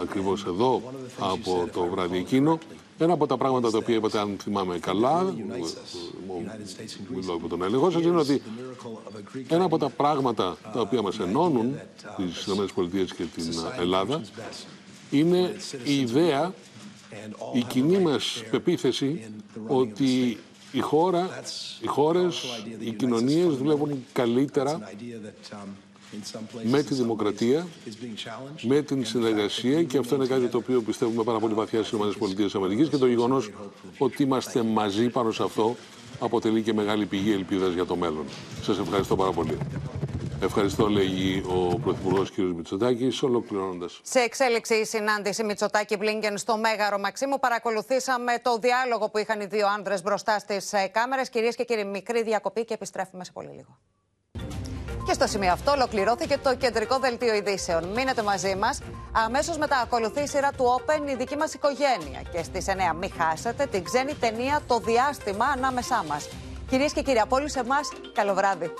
ακριβώς εδώ από το βράδυ εκείνο ένα από τα πράγματα τα οποία είπατε, αν θυμάμαι καλά, μιλώ από τον έλεγχο σας, είναι ότι ένα από τα πράγματα τα οποία μας ενώνουν τις ΗΠΑ και την Ελλάδα είναι η ιδέα, η κοινή μας πεποίθηση ότι η χώρα, οι χώρες, οι κοινωνίες δουλεύουν καλύτερα με τη δημοκρατία, με την συνεργασία και αυτό είναι κάτι το οποίο πιστεύουμε πάρα πολύ βαθιά στις ΗΠΑ και το γεγονός ότι είμαστε μαζί πάνω σε αυτό αποτελεί και μεγάλη πηγή ελπίδας για το μέλλον. Σας ευχαριστώ πάρα πολύ. Ευχαριστώ, λέγει ο Πρωθυπουργός κ. Μητσοτάκης, ολοκληρώνοντας. Σε εξέλιξη η συνάντηση Μητσοτάκη Μπλίνκεν στο Μέγαρο Μαξίμου, παρακολουθήσαμε το διάλογο που είχαν οι δύο άνδρες μπροστά στις κάμερες. Κυρίες και κύριοι, μικρή διακοπή και επιστρέφουμε σε πολύ λίγο. Και στο σημείο αυτό ολοκληρώθηκε το κεντρικό δελτίο ειδήσεων. Μείνετε μαζί μας. Αμέσως μετά ακολουθεί η σειρά του Open η δική μας οικογένεια. Και στις 9 μην χάσετε την ξένη ταινία Το Διάστημα ανάμεσά μας. Κυρίες και κύριοι, από όλους εμάς, καλό βράδυ.